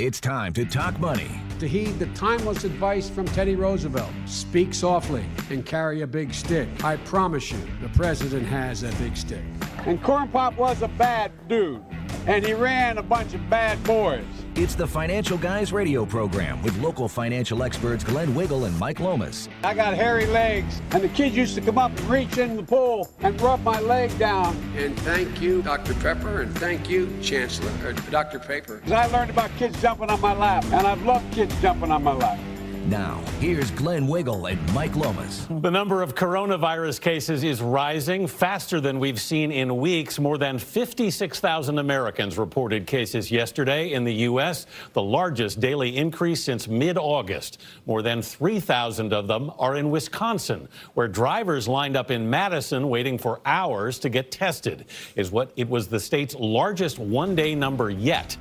It's time to talk money. To heed the timeless advice from Teddy Roosevelt speak softly and carry a big stick. I promise you, the president has a big stick. And Corn Pop was a bad dude, and he ran a bunch of bad boys. It's the Financial Guys radio program with local financial experts Glenn Wiggle and Mike Lomas. I got hairy legs, and the kids used to come up and reach in the pool and rub my leg down. And thank you, Dr. Pepper, and thank you, Chancellor, or Dr. Paper. 'Cause I learned about kids jumping on my lap, and I've loved kids jumping on my lap. Now, here's Glenn Wiggle and Mike Lomas. The number of coronavirus cases is rising faster than we've seen in weeks. More than 56,000 Americans reported cases yesterday in the U.S., the largest daily increase since mid August. More than 3,000 of them are in Wisconsin, where drivers lined up in Madison waiting for hours to get tested. Is what it was the state's largest one day number yet.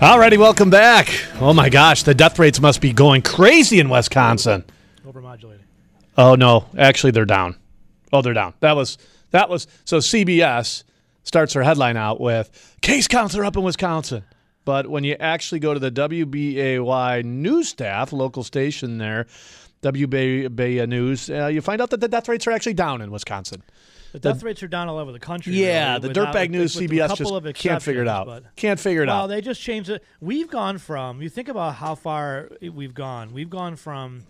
Alrighty, welcome back. Oh my gosh, the death rates must be going crazy in Wisconsin. Overmodulating. Oh no, actually they're down. Oh, they're down. That was that was so CBS starts her headline out with case counts are up in Wisconsin. But when you actually go to the WBAY news staff, local station there, WBAY News, uh, you find out that the death rates are actually down in Wisconsin. The death rates are down all over the country. Yeah, really, the Dirtbag News with- with a CBS just can't figure it out. but- Can't figure it well, out. Well, they just changed it. We've gone from you think about how far we've gone. We've gone from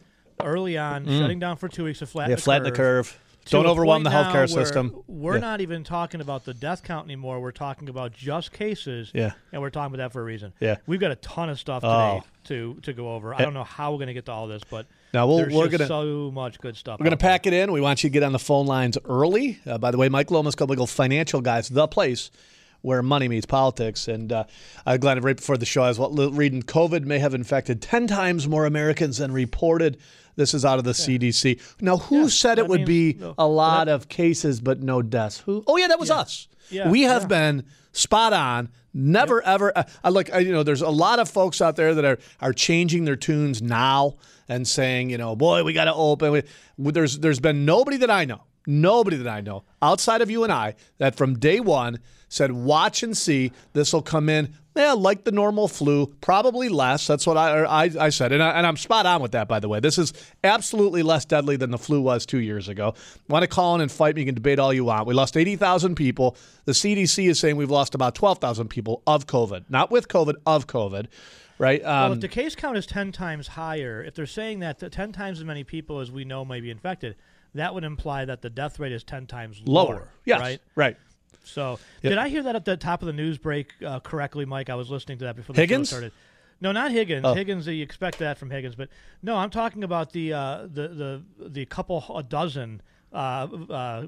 early on shutting down for two weeks to flatten Mm. yeah, the flatten the curve. Don't overwhelm the healthcare system. We're Yeah. not even talking about the death count anymore. We're talking about just cases. Yeah. and we're talking about that for a reason. Yeah. we've got a ton of stuff today Oh. to to go over. I don't know how we're going to get to all this, but Now, we'll- there's we're just gonna- so much good stuff. We're going to pack it in. We want you to get on the phone lines early. Uh, by the way, Mike Lomas, Legal Financial Guys, the place where money meets politics. And uh, I'm right before the show, I was reading COVID may have infected 10 times more Americans than reported. This is out of the CDC. Now, who Yeah, said it that would means- be no, a lot of cases but no deaths? Who? Oh, yeah, that was us. Yeah, we have yeah. been spot on. Never ever. Uh, I like. I, you know, there's a lot of folks out there that are are changing their tunes now and saying, you know, boy, we got to open. We, there's there's been nobody that I know, nobody that I know outside of you and I that from day one said, watch and see. This will come in. Yeah, like the normal flu, probably less. That's what I I, I said, and, I, and I'm spot on with that. By the way, this is absolutely less deadly than the flu was two years ago. Want to call in and fight me? You can debate all you want. We lost 80,000 people. The CDC is saying we've lost about 12,000 people of COVID, not with COVID, of COVID. Right? Well, Um, if the case count is 10 times higher, if they're saying that 10 times as many people as we know may be infected, that would imply that the death rate is 10 times lower. lower. Yes. Right? Right. So, Yep. did I hear that at the top of the news break uh, correctly, Mike? I was listening to that before the Higgins? show started. No, not Higgins. Oh. Higgins, you expect that from Higgins, but no, I'm talking about the uh, the the the couple a dozen uh, uh,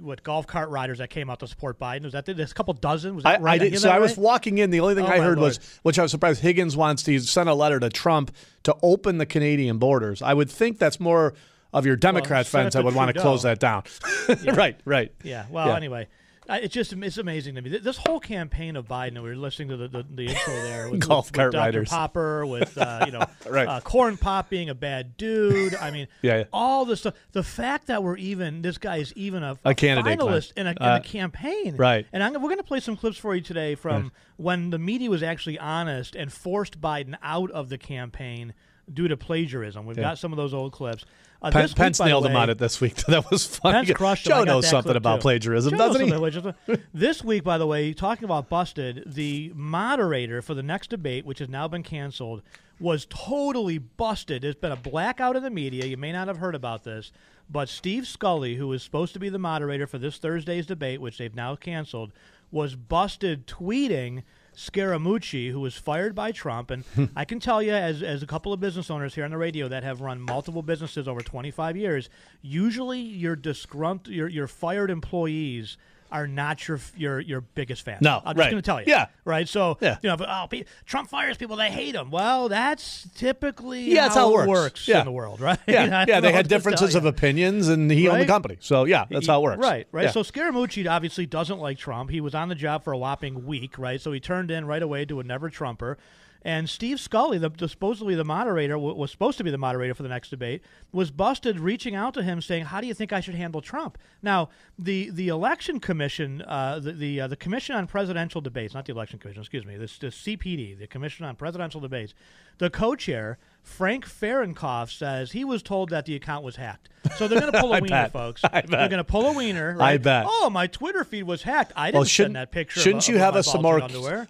what golf cart riders that came out to support Biden. Was that there's a couple dozen? Was I, right? I did, so that I was right? walking in. The only thing Oh, I heard Lord. was, which I was surprised, Higgins wants to send a letter to Trump to open the Canadian borders. I would think that's more of your Democrat friends that would want to close that down. right, right. Yeah. Well, Yeah. anyway, I, it's just it's amazing to me. This whole campaign of Biden, we were listening to the, the, the intro there with, Golf with, cart with Dr. riders. Popper, with uh, you know, Right. uh, Corn Pop being a bad dude. I mean, Yeah, yeah. all this stuff. The fact that we're even this guy is even a, A candidate, finalist in a, in Uh, a campaign, right. And I'm, we're going to play some clips for you today from when the media was actually honest and forced Biden out of the campaign due to plagiarism. We've Yeah. got some of those old clips. Uh, Pen- this week, Pence the nailed him on it this week. that was funny. Pence crushed. Joe knows something about too. plagiarism, Joe doesn't he? this week, by the way, talking about busted, the moderator for the next debate, which has now been canceled, was totally busted. There's been a blackout in the media. You may not have heard about this, but Steve Scully, who was supposed to be the moderator for this Thursday's debate, which they've now canceled, was busted tweeting Scaramucci, who was fired by Trump. And I can tell you, as, as a couple of business owners here on the radio that have run multiple businesses over 25 years, usually your disgruntled, your, your fired employees are not your your your biggest fans. No, I'm right. just going to tell you. Yeah. right. So Yeah. you know, oh, Trump fires people, they hate him. Well, that's typically Yeah, that's how it it works. Yeah. in the world, right? Yeah, yeah, they had differences of opinions, and he owned the company. So yeah, that's how it works. Right, right. Yeah. So Scaramucci obviously doesn't like Trump. He was on the job for a whopping week, right? So he turned in right away to a never Trumper. And Steve Scully, the, supposedly the moderator, w- was supposed to be the moderator for the next debate, was busted reaching out to him saying, "How do you think I should handle Trump?" Now, the the election commission, uh, the the, uh, the commission on presidential debates, not the election commission, excuse me, this the CPD, the commission on presidential debates, the co-chair Frank Fahrenkopf says he was told that the account was hacked. So they're going to pull a wiener, bet. folks. I They're going to pull a wiener. I Right? bet. Oh, my Twitter feed was hacked. I didn't well, send that picture. shouldn't of, you of have a some more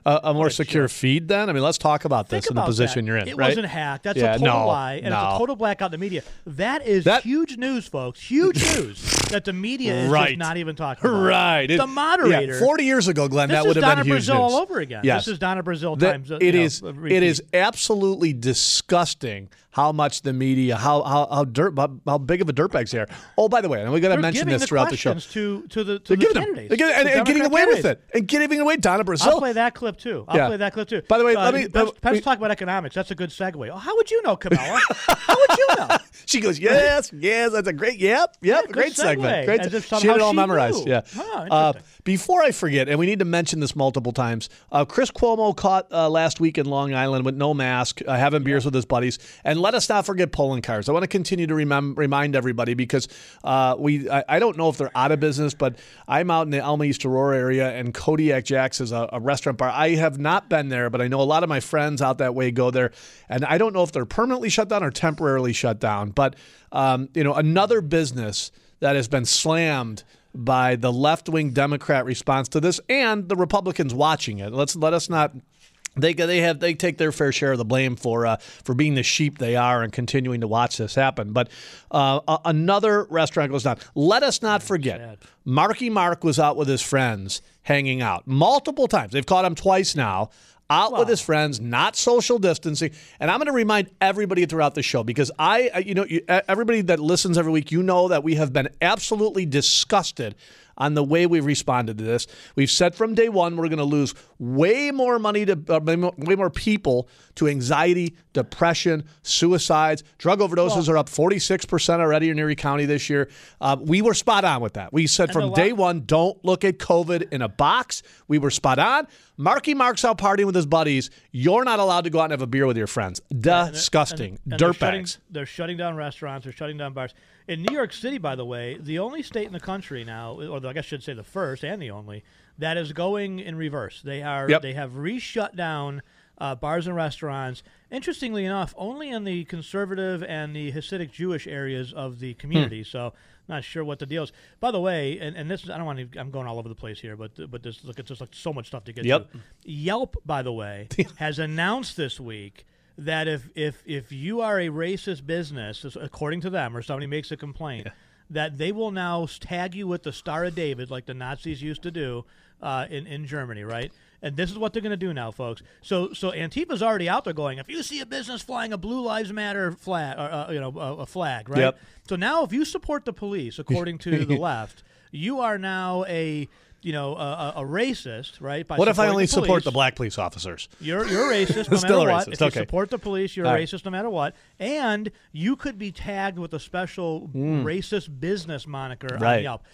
a, more secure feed? Then I mean, let's talk about this Think in the position that. you're in. It right? wasn't hacked. That's Yeah, a total no, lie, and it's a total blackout in the media. That is That- huge news, folks. Huge news that the media is Right. just not even talking about. Right. The It- moderator. Yeah, Forty years ago, Glenn, that would have been huge Brazile news. all over again. Yes. This is Donna Brazile That- times. uh, it you know, is. uh, It is absolutely disgusting how much the media, how how how dirt, how, how big of a dirtbags they are. Oh, by the way, and we're going to mention this the throughout the show. to to the to the giving them, giving, and, and getting away with it, and getting away. Donna I'll play that clip too. I'll Yeah. play that clip too. By the way, uh, let me- Pep's, let me- talk about economics. That's a good segue. Oh, how would you know, Kamala? how would you know? She goes, yes, yes, that's a great, yep, yep, good great segment. Great, As if she had it all memorized. knew. Yeah. Huh, uh. Before I forget, and we need to mention this multiple times, uh, Chris Cuomo caught uh, last week in Long Island with no mask, uh, having beers with his buddies, and let us not forget Poloncarz. I want to continue to remem- remind everybody because uh, we, I, I don't know if they're out of business, but I'm out in the Elma East Aurora area, and Kodiak Jack's is a, a restaurant bar. I have not been there, but I know a lot of my friends out that way go there, and I don't know if they're permanently shut down or temporarily shut down. But um, you know, another business that has been slammed by the left-wing Democrat response to this and the Republicans watching it. Let's let us not they they have they take their fair share of the blame for uh, for being the sheep they are and continuing to watch this happen. But uh, a- another restaurant goes down. Let us not forget, Marky Mark was out with his friends hanging out multiple times. They've caught him twice now. Out with his friends, not social distancing, and I'm going to remind everybody throughout the show because I, I- you know, everybody that listens every week, you know that we have been absolutely disgusted on the way we've responded to this. We've said from day one we're going to lose way more money to uh, way more- people to anxiety, depression, suicides, drug overdoses are up 46% already in Erie County this year. Uh, we were spot on with that. We said from day one, don't look at COVID in a box. We were spot on. Marky Mark's out partying with his buddies. You're not allowed to go out and have a beer with your friends. Disgusting. And they're shutting, Dirtbags. they're shutting down restaurants. They're shutting down bars. In New York City, by the way, the only state in the country now, or I guess I should say the first and the only, that is going in reverse. They are Yep. they have re-shut down uh, bars and restaurants. Interestingly enough, only in the conservative and the Hasidic Jewish areas of the community. So. Not sure what the deal is. By the way, and, and this I don't want to. I'm going all over the place here, but but this look, it's just like so much stuff to get Yep. to. Yelp, by the way, has announced this week that if if if you are a racist business, according to them, or somebody makes a complaint, that they will now tag you with the Star of David, like the Nazis used to do uh, in in Germany, right? And this is what they're going to do now, folks. So so Antifa's already out there going, if you see a business flying a Blue Lives Matter flag, or, uh, you know, a, a flag, right? Yep. So now, if you support the police, according to the left, you are now a you know a, a, a racist, right? By What if I only the support the black police officers? You're you're racist no Still matter a what. racist, If you support the police, you're All a right. racist no matter what. And you could be tagged with a special racist business moniker on Mm. Yelp.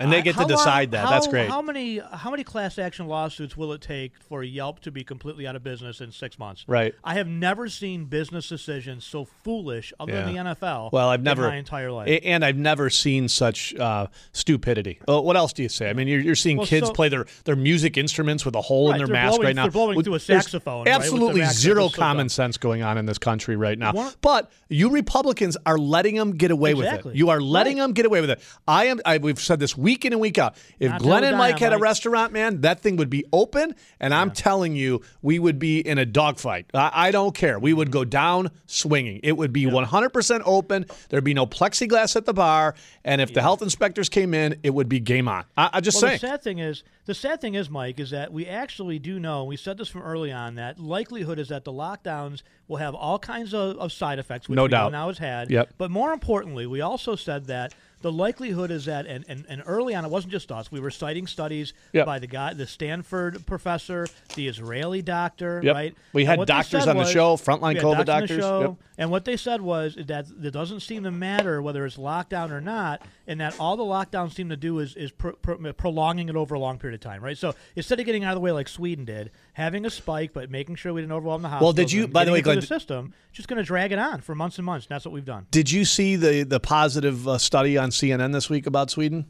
And they Uh, get to how long- decide that. That's how- great. How many how many class action lawsuits will it take for Yelp to be completely out of business in six months? Right. I have never seen business decisions so foolish, other than the NFL. Well, I've in never my entire life. and I've never seen such uh, stupidity. Uh, what else do you say? I mean, you're, you're seeing Well, kids so- play their, their music instruments with a hole Right, in their mask blowing- right now. they're blowing With- through a saxophone, right, with Absolutely mask. zero That's common sense going on in this country right now. One- but you Republicans are letting them get away with Exactly. it. You are letting Right. them get away with it. I am. I, we've said this week in and week out. If Not Glenn and Mike had a restaurant, man, that thing would be open, and I'm telling you, we would be in a dogfight. I, I don't care. We would go down swinging. It would be 100% open. There'd be no plexiglass at the bar, and if the health inspectors came in, it would be game on. I, I just well, say. the sad thing is, the sad thing is, Mike, is that we actually do know. We said this from early on that likelihood is that the lockdowns will have all kinds of, of side effects, which No we doubt. now has had. Yep. But more importantly, we also said that the likelihood is that, and, and, and early on, it wasn't just us. We were citing studies Yep. by the guy, the Stanford professor, the Israeli doctor, Yep. right? We had doctors on the was- show, frontline COVID doctors the doctors. Yep. And what they said was that it doesn't seem to matter whether it's lockdown or not, and that all the lockdowns seem to do is, is pro- pro- prolonging it over a long period of time, right? So instead of getting out of the way like Sweden did, having a spike, but making sure we didn't overwhelm the hospital. Well, did you- by the way, Glenn, the system, just going to drag it on for months and months. And that's what we've done. Did you see the the positive uh, study on CNN this week about Sweden?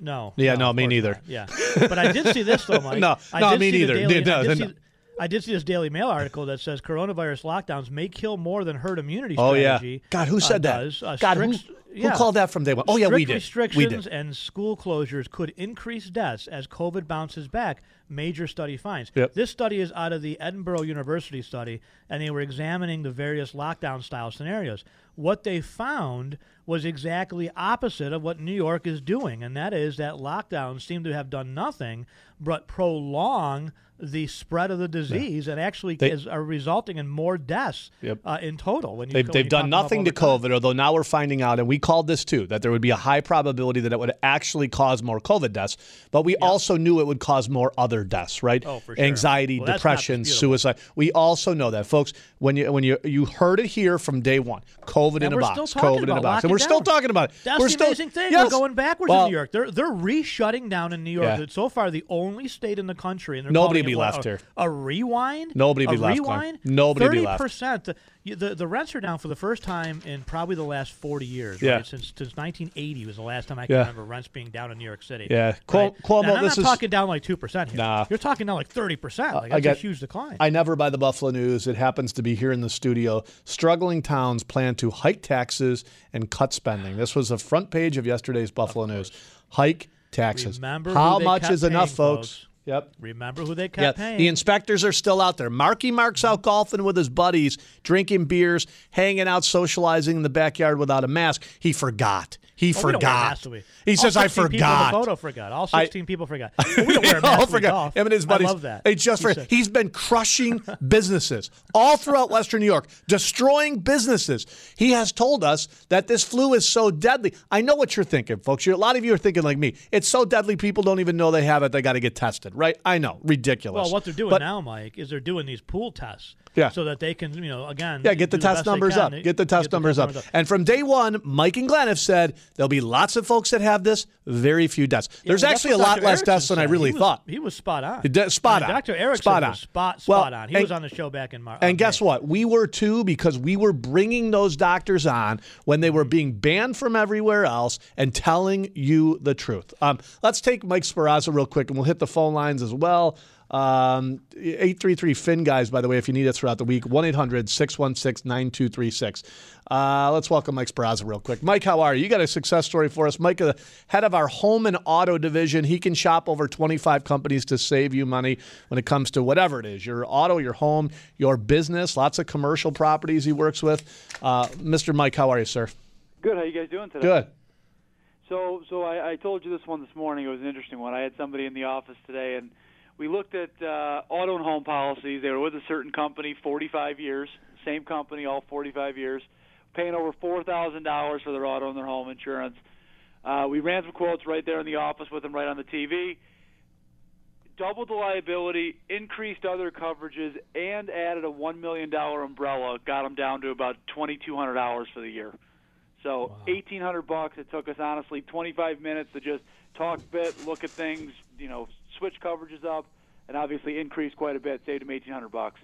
No. Yeah, no, of me neither. not. Yeah, but I did see this though, Mike. No, I no, me neither. Daily, No, did no. I did see this Daily Mail article that says coronavirus lockdowns may kill more than herd immunity Oh yeah. God, who uh, said that? does. Uh, God, who, strict- who yeah. called that from day one? Oh yeah, we did. Restrictions We did. and school closures could increase deaths as COVID bounces back. Major study finds. Yep. This study is out of the Edinburgh University study, and they were examining the various lockdown style scenarios. What they found was exactly opposite of what New York is doing, and that is that lockdowns seem to have done nothing but prolong the spread of the disease and actually They- is, are resulting in more deaths Yep. uh, in total. When you, They've, when they've done count them up nothing to over time. COVID, although now we're finding out, and we called this too, that there would be a high probability that it would actually cause more COVID deaths. But we also knew it would cause more other deaths, right? Oh, for sure. Anxiety, Well, depression, suicide. We also know that, folks. When you when you you heard it here from day one, COVID in a box, COVID in a box, and we're it still talking about it. That's we're the still, amazing thing. Yes. We're going backwards Well, in New York. They're they're re-shutting down in New York. Yeah. It's so far the only state in the country, and they're Nobody be what, left a, here. A rewind. Nobody a be left. Rewind. Nobody be left. percent. The, the the rents are down for the first time in probably the last forty years. Yeah. Right? Since since 1980 was the last time I can Yeah. remember rents being down in New York City. Yeah. Right? Cuomo- Now, I'm this not is- talking down like two percent here. Nah. You're talking down like thirty percent. Like I that's get- a huge decline. I never buy the Buffalo News. It happens to be here in the studio. Struggling towns plan to hike taxes and cut spending. This was the front page of yesterday's Buffalo News. Hike taxes. Remember How much is enough, folks? folks. Yep. Remember who they kept paying. the inspectors are still out there. Marky Mark's out golfing with his buddies, drinking beers, hanging out, socializing in the backyard without a mask. He forgot. He we don't forgot. masks, do we? He All says, "I 16 People in forgot." the photo forgot. All I- 16 people forgot. Well, we don't wear all forgot. golf. Him and his buddies. I love that. They just He for, said- he's been crushing businesses all throughout Western New York, destroying businesses. He has told us that this flu is so deadly. I know what you're thinking, folks. You're, a lot of you are thinking like me. It's so deadly, people don't even know they have it. They got to get tested, right? I know, ridiculous. Well, what they're doing But- now, Mike, is they're doing these pool tests. Yeah. So that they can, you know, again. Yeah, get the test they numbers up. Get the test numbers up. numbers And from day one, Mike and Glenn have said there'll be lots of folks that have this, very few deaths. Yeah, There's well, actually a lot Dr. less Erickson deaths than I really He was- thought. He was spot on. Did- spot I mean, on. Dr. Erickson Spot on. was spot, Well, on. He and- was on the show back in March. And guess what? We were too because we were bringing those doctors on when they were being banned from everywhere else and telling you the truth. Um, let's take Mike Sparazza real quick and we'll hit the phone lines as well. Um, 833 Fin guys, by the way, if you need us throughout the week, 1 800 616 9236. Uh, let's welcome Mike Sparazza real quick. Mike, how are you? You got a success story for us. Mike, the head of our home and auto division, he can shop over 25 companies to save you money when it comes to whatever it is your auto, your home, your business, lots of commercial properties he works with. Uh, Mr. Mike, how are you, sir? Good. How you guys doing today? Good. So, so I, I told you this one this morning. It was an interesting one. I had somebody in the office today, and we looked at uh, auto and home policies. They were with a certain company, 45 years, same company, all 45 years, paying over four thousand dollars for their auto and their home insurance. Uh, we ran some quotes right there in the office with them, right on the TV. Doubled the liability, increased other coverages, and added a one million dollar umbrella. Got them down to about twenty two hundred dollars for the year. So eighteen hundred bucks. It took us honestly twenty five minutes to just talk a bit, look at things, you know, switch coverages up, and obviously increase quite a bit. Saved eighteen hundred bucks.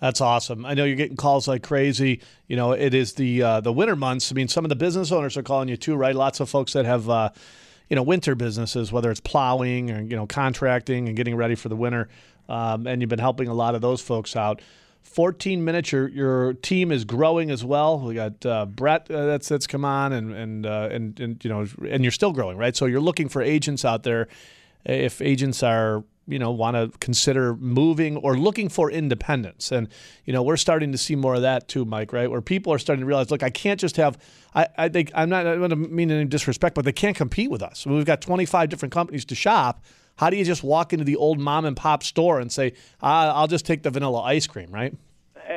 That's awesome. I know you're getting calls like crazy. You know, it is the uh, the winter months. I mean, some of the business owners are calling you too, right? Lots of folks that have uh, you know winter businesses, whether it's plowing or you know contracting and getting ready for the winter, um, and you've been helping a lot of those folks out. 14 minutes. Your your team is growing as well. We got uh, Brett uh, that's that's come on, and and uh, and and you know, and you're still growing, right? So you're looking for agents out there. If agents are you know want to consider moving or looking for independence, and you know we're starting to see more of that too, Mike. Right, where people are starting to realize, look, I can't just have. I, I think I'm not. I don't mean any disrespect, but they can't compete with us. We've got 25 different companies to shop. How do you just walk into the old mom and pop store and say, ah, "I'll just take the vanilla ice cream"? Right?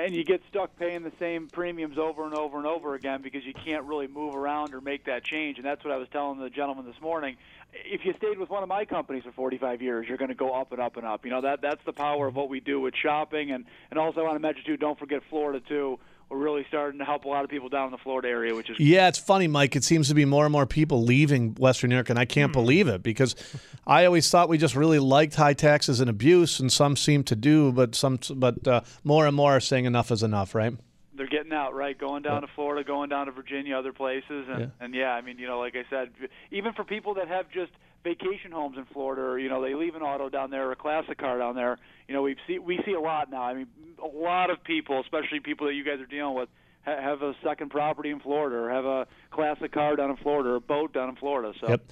And you get stuck paying the same premiums over and over and over again because you can't really move around or make that change. And that's what I was telling the gentleman this morning. If you stayed with one of my companies for 45 years, you're going to go up and up and up. You know that that's the power of what we do with shopping. And and also I want to mention too, don't forget Florida too we're really starting to help a lot of people down in the Florida area, which is yeah. It's funny, Mike. It seems to be more and more people leaving Western New York, and I can't mm. believe it because I always thought we just really liked high taxes and abuse, and some seem to do, but some, but uh, more and more are saying enough is enough, right? They're getting out, right? Going down yeah. to Florida, going down to Virginia, other places, and yeah. and yeah, I mean, you know, like I said, even for people that have just vacation homes in Florida, or you know, they leave an auto down there or a classic car down there. You know, we see we see a lot now. I mean, a lot of people, especially people that you guys are dealing with, ha- have a second property in Florida, or have a classic car down in Florida, or a boat down in Florida. So. Yep.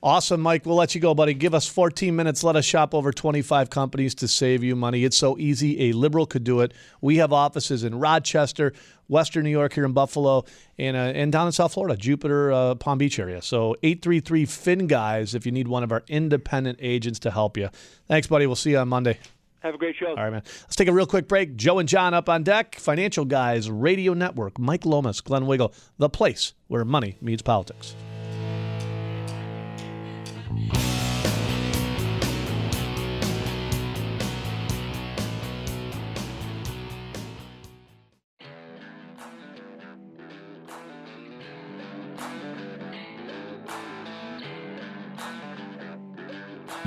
Awesome, Mike. We'll let you go, buddy. Give us 14 minutes. Let us shop over 25 companies to save you money. It's so easy. A liberal could do it. We have offices in Rochester, Western New York, here in Buffalo, and, uh, and down in South Florida, Jupiter, uh, Palm Beach area. So 833 Fin Guys if you need one of our independent agents to help you. Thanks, buddy. We'll see you on Monday. Have a great show. All right, man. Let's take a real quick break. Joe and John up on deck. Financial Guys Radio Network. Mike Lomas, Glenn Wiggle, the place where money meets politics.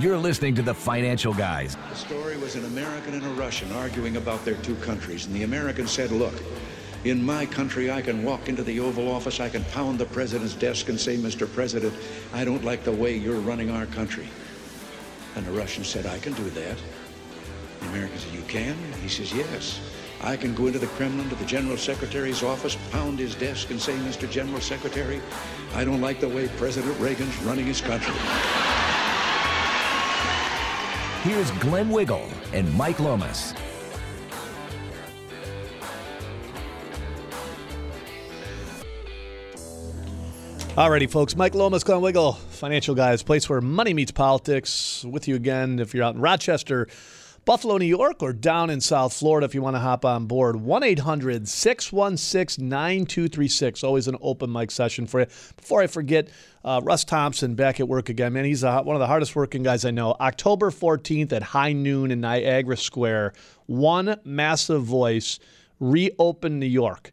You're listening to the Financial Guys. The story was an American and a Russian arguing about their two countries, and the American said, Look, in my country, I can walk into the Oval Office, I can pound the president's desk and say, Mr. President, I don't like the way you're running our country. And the Russian said, I can do that. The American said, You can? He says, Yes. I can go into the Kremlin to the General Secretary's office, pound his desk, and say, Mr. General Secretary, I don't like the way President Reagan's running his country. Here's Glenn Wiggle and Mike Lomas. Alrighty, folks. Mike Lomas, Glenn Wiggle, Financial Guys, place where money meets politics. With you again if you're out in Rochester, Buffalo, New York, or down in South Florida if you want to hop on board. 1 800 616 9236. Always an open mic session for you. Before I forget, uh, Russ Thompson back at work again, man. He's one of the hardest working guys I know. October 14th at high noon in Niagara Square. One massive voice, reopen New York.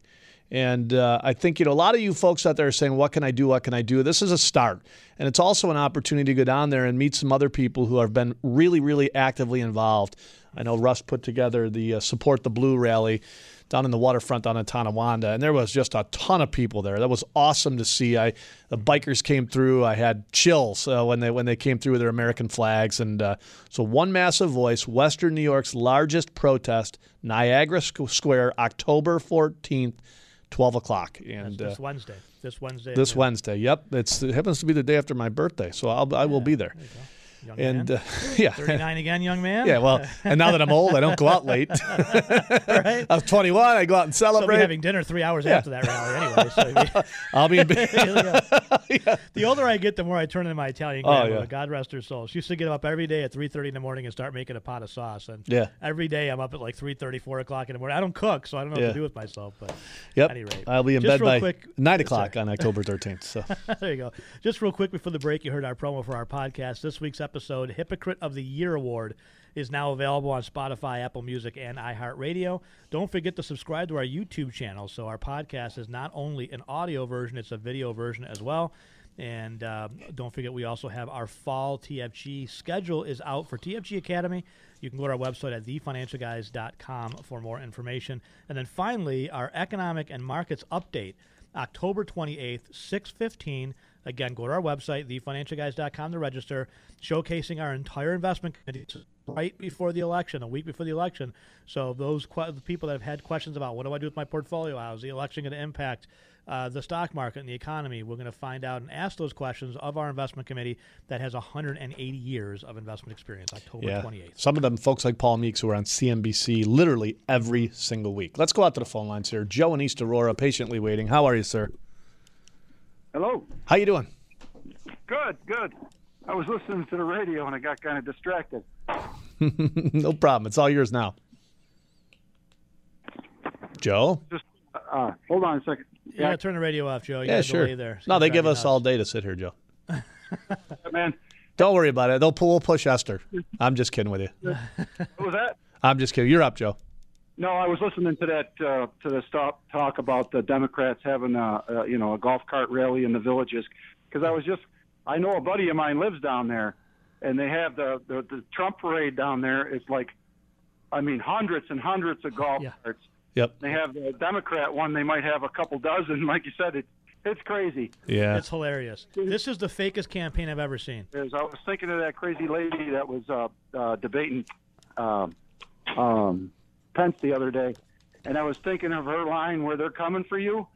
And uh, I think you know a lot of you folks out there are saying, "What can I do? What can I do?" This is a start, and it's also an opportunity to go down there and meet some other people who have been really, really actively involved. I know Russ put together the uh, Support the Blue rally down in the waterfront down in Tonawanda, and there was just a ton of people there. That was awesome to see. I the bikers came through. I had chills uh, when they when they came through with their American flags, and uh, so one massive voice. Western New York's largest protest, Niagara Square, October fourteenth. 12 o'clock. And this uh, Wednesday. This Wednesday. This Wednesday. Yep. It's, it happens to be the day after my birthday, so I'll, I will be there. Young and uh, yeah, 39 again, young man. Yeah, well, and now that I'm old, I don't go out late. right? I was 21. I go out and celebrate. So having dinner three hours yeah. after that rally, anyway. So I'll be. In yeah. The older I get, the more I turn into my Italian oh, grandmother. Oh, yeah. God rest her soul. She used to get up every day at 3:30 in the morning and start making a pot of sauce. And yeah, every day I'm up at like 3:30, 4 o'clock in the morning. I don't cook, so I don't know what to do with myself. But yep. at any rate, I'll be in bed by quick, nine o'clock on October 13th. So there you go. Just real quick before the break, you heard our promo for our podcast. This week's episode, Hypocrite of the Year Award is now available on Spotify, Apple Music, and iHeartRadio. Don't forget to subscribe to our YouTube channel. So our podcast is not only an audio version, it's a video version as well. And uh, don't forget, we also have our fall TFG schedule is out for TFG Academy. You can go to our website at thefinancialguys.com for more information. And then finally, our economic and markets update, October 28th, 615. Again, go to our website, thefinancialguys.com to register, showcasing our entire investment committee right before the election, a week before the election. So those que- people that have had questions about what do I do with my portfolio, how is the election going to impact uh, the stock market and the economy, we're going to find out and ask those questions of our investment committee that has 180 years of investment experience, October yeah. 28th. Some of them folks like Paul Meeks who are on CNBC literally every single week. Let's go out to the phone lines here. Joe in East Aurora, patiently waiting. How are you, sir? Hello. How you doing? Good, good. I was listening to the radio and I got kind of distracted. no problem. It's all yours now. Joe. Just uh, hold on a second. You gotta turn the radio off, Joe. You yeah, got a sure. there. No, they give us nuts. all day to sit here, Joe. man. Don't worry about it. They'll pull, we'll push Esther. I'm just kidding with you. What was that? I'm just kidding. You're up, Joe. No, I was listening to that uh, to the stop talk about the Democrats having a, a you know a golf cart rally in the villages because I was just I know a buddy of mine lives down there, and they have the the, the Trump parade down there. It's like, I mean, hundreds and hundreds of golf carts. Yep. They have the Democrat one. They might have a couple dozen. Like you said, it it's crazy. Yeah. It's hilarious. This is the fakest campaign I've ever seen. Is I was thinking of that crazy lady that was uh, uh, debating um, um, Pence the other day, and I was thinking of her line where they're coming for you.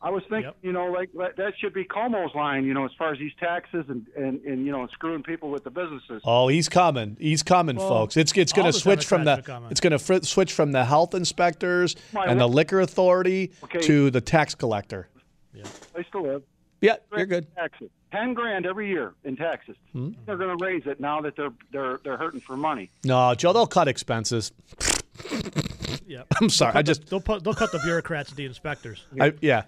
I was thinking, you know, like that that should be Cuomo's line, you know, as far as these taxes and, and, and you know screwing people with the businesses. Oh, he's coming. He's coming, Well, folks. It's it's going to switch from the Democrats are coming. it's going to fr- switch from the health inspectors My and the liquor authority Okay. to the tax collector. Place to live. Yeah, you're good. Taxes, ten grand every year in taxes. Hmm. They're going to raise it now that they're they're they're hurting for money. No, Joe, they'll cut expenses. Yeah. I'm sorry. I just the, they'll put they'll cut the bureaucrats and the inspectors. I, yeah.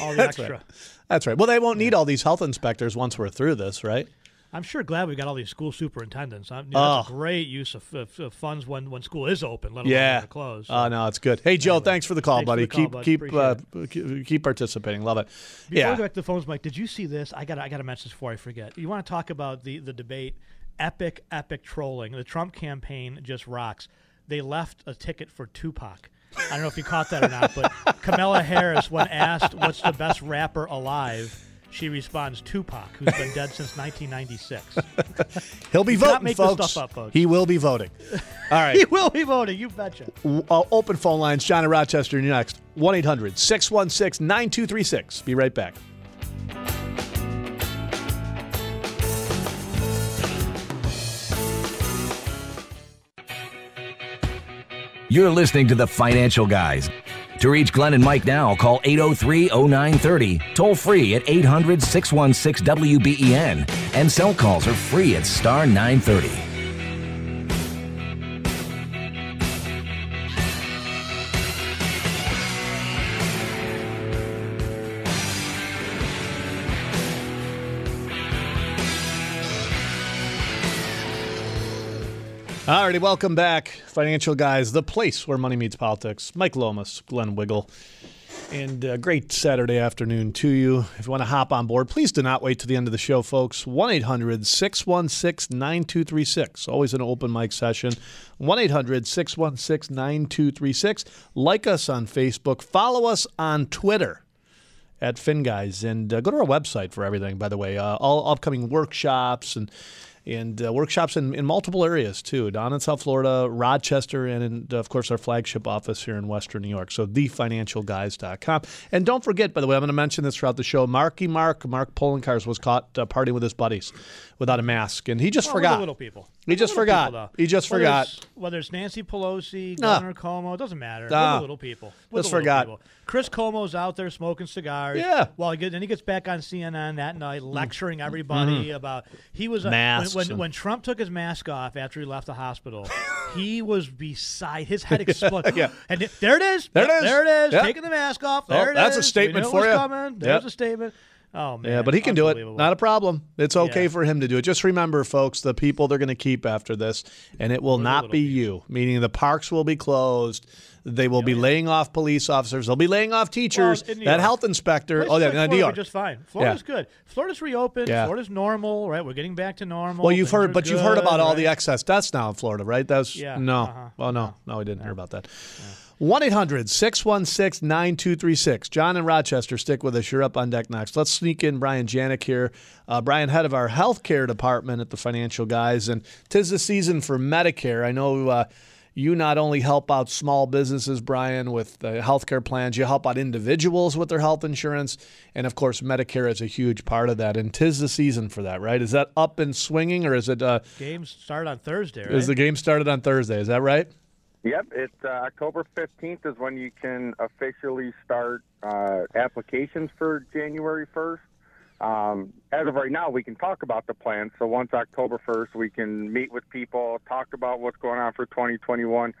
All the That's extra. Right. That's right. Well, they won't need all these health inspectors once we're through this, right? I'm sure glad we got all these school superintendents. You know, that's a Oh. great use of, of, of funds when, when school is open, let alone Yeah. when closed. Oh no, it's good. Hey, Joe, thanks for the call, buddy. the call, keep bud. keep uh, keep keep participating. Love it. Before yeah. we go back to the phones, Mike, did you see this? I got I got to mention this before I forget. You want to talk about the the debate? Epic, epic trolling. The Trump campaign just rocks. They left a ticket for Tupac. I don't know if you caught that or not, but Kamala Harris, when asked what's the best rapper alive, she responds Tupac, who's been dead since 1996. He'll be voting, folks. stuff up, folks. He will be voting. All right. he will be voting. You betcha. Uh, open phone lines. John in Rochester You next. 1 800 616 9236. Be right back. You're listening to the Financial Guys. To reach Glenn and Mike now, call 803 0930, toll free at 800 616 WBEN, and cell calls are free at star 930. Alrighty, welcome back, Financial Guys, the place where money meets politics. Mike Lomas, Glenn Wiggle, and great Saturday afternoon to you. If you want to hop on board, please do not wait to the end of the show, folks. 1 800 616 9236. Always an open mic session. 1 800 616 9236. Like us on Facebook, follow us on Twitter at FinGuys, and uh, go to our website for everything. By the way, uh, all upcoming workshops and and uh, workshops in, in multiple areas too, down in South Florida, Rochester, and in, of course our flagship office here in Western New York. So thefinancialguys.com. And don't forget, by the way, I'm going to mention this throughout the show. Marky Mark, Mark Poloncarz was caught uh, partying with his buddies without a mask, and he just Well, forgot. little people. He just little forgot. people, he just Whether forgot. it's- Whether it's Nancy Pelosi, Nah. Governor Cuomo, it doesn't matter. Nah. We're the little people. We're Just little forgot. people. Chris Cuomo's out there smoking cigars. Yeah. While he get, then he gets back on CNN that night lecturing everybody Mhm. about he was a, Masks when, when, and- when Trump took his mask off after he left the hospital. he was beside his head exploded. Yeah. And it- there it is. There it is. There it is. Yeah. Taking the mask off. Oh, There it is. that's a We statement it for you. Coming. There's Yep. a statement. Oh man. Yeah, but he can do it. Not a problem. It's okay Yeah. for him to do it. Just remember, folks, the people they're going to keep after this, and it will not be you. Meaning the parks will be closed. They will be laying off police officers. They'll be laying off teachers. Well, that York. health inspector. Places Oh, yeah, like New Florida just fine. Florida's good. Florida's reopened. Yeah. Florida's normal, right? We're getting back to normal. Well, you've Things heard, but you've heard good, about all the excess deaths now in Florida, right? That's Yeah, no. uh-huh. Well, no, no, we didn't hear about that. One 1-800-616-9236. John in Rochester, stick with us. You're up on deck next. Let's sneak in Brian Janik here. Uh, Brian, head of our healthcare department at the Financial Guys, and tis the season for Medicare. I know uh, you not only help out small businesses, Brian, with uh, healthcare plans, you help out individuals with their health insurance, and of course, Medicare is a huge part of that. And tis the season for that, right? Is that up and swinging, or is it? Uh, Games start on Thursday, right? is the game started on Thursday? Is that right? Yep, it's uh, October 15th is when you can officially start uh, applications for January 1st. Um, as of right now, we can talk about the plan. So once October 1st, we can meet with people, talk about what's going on for 2021.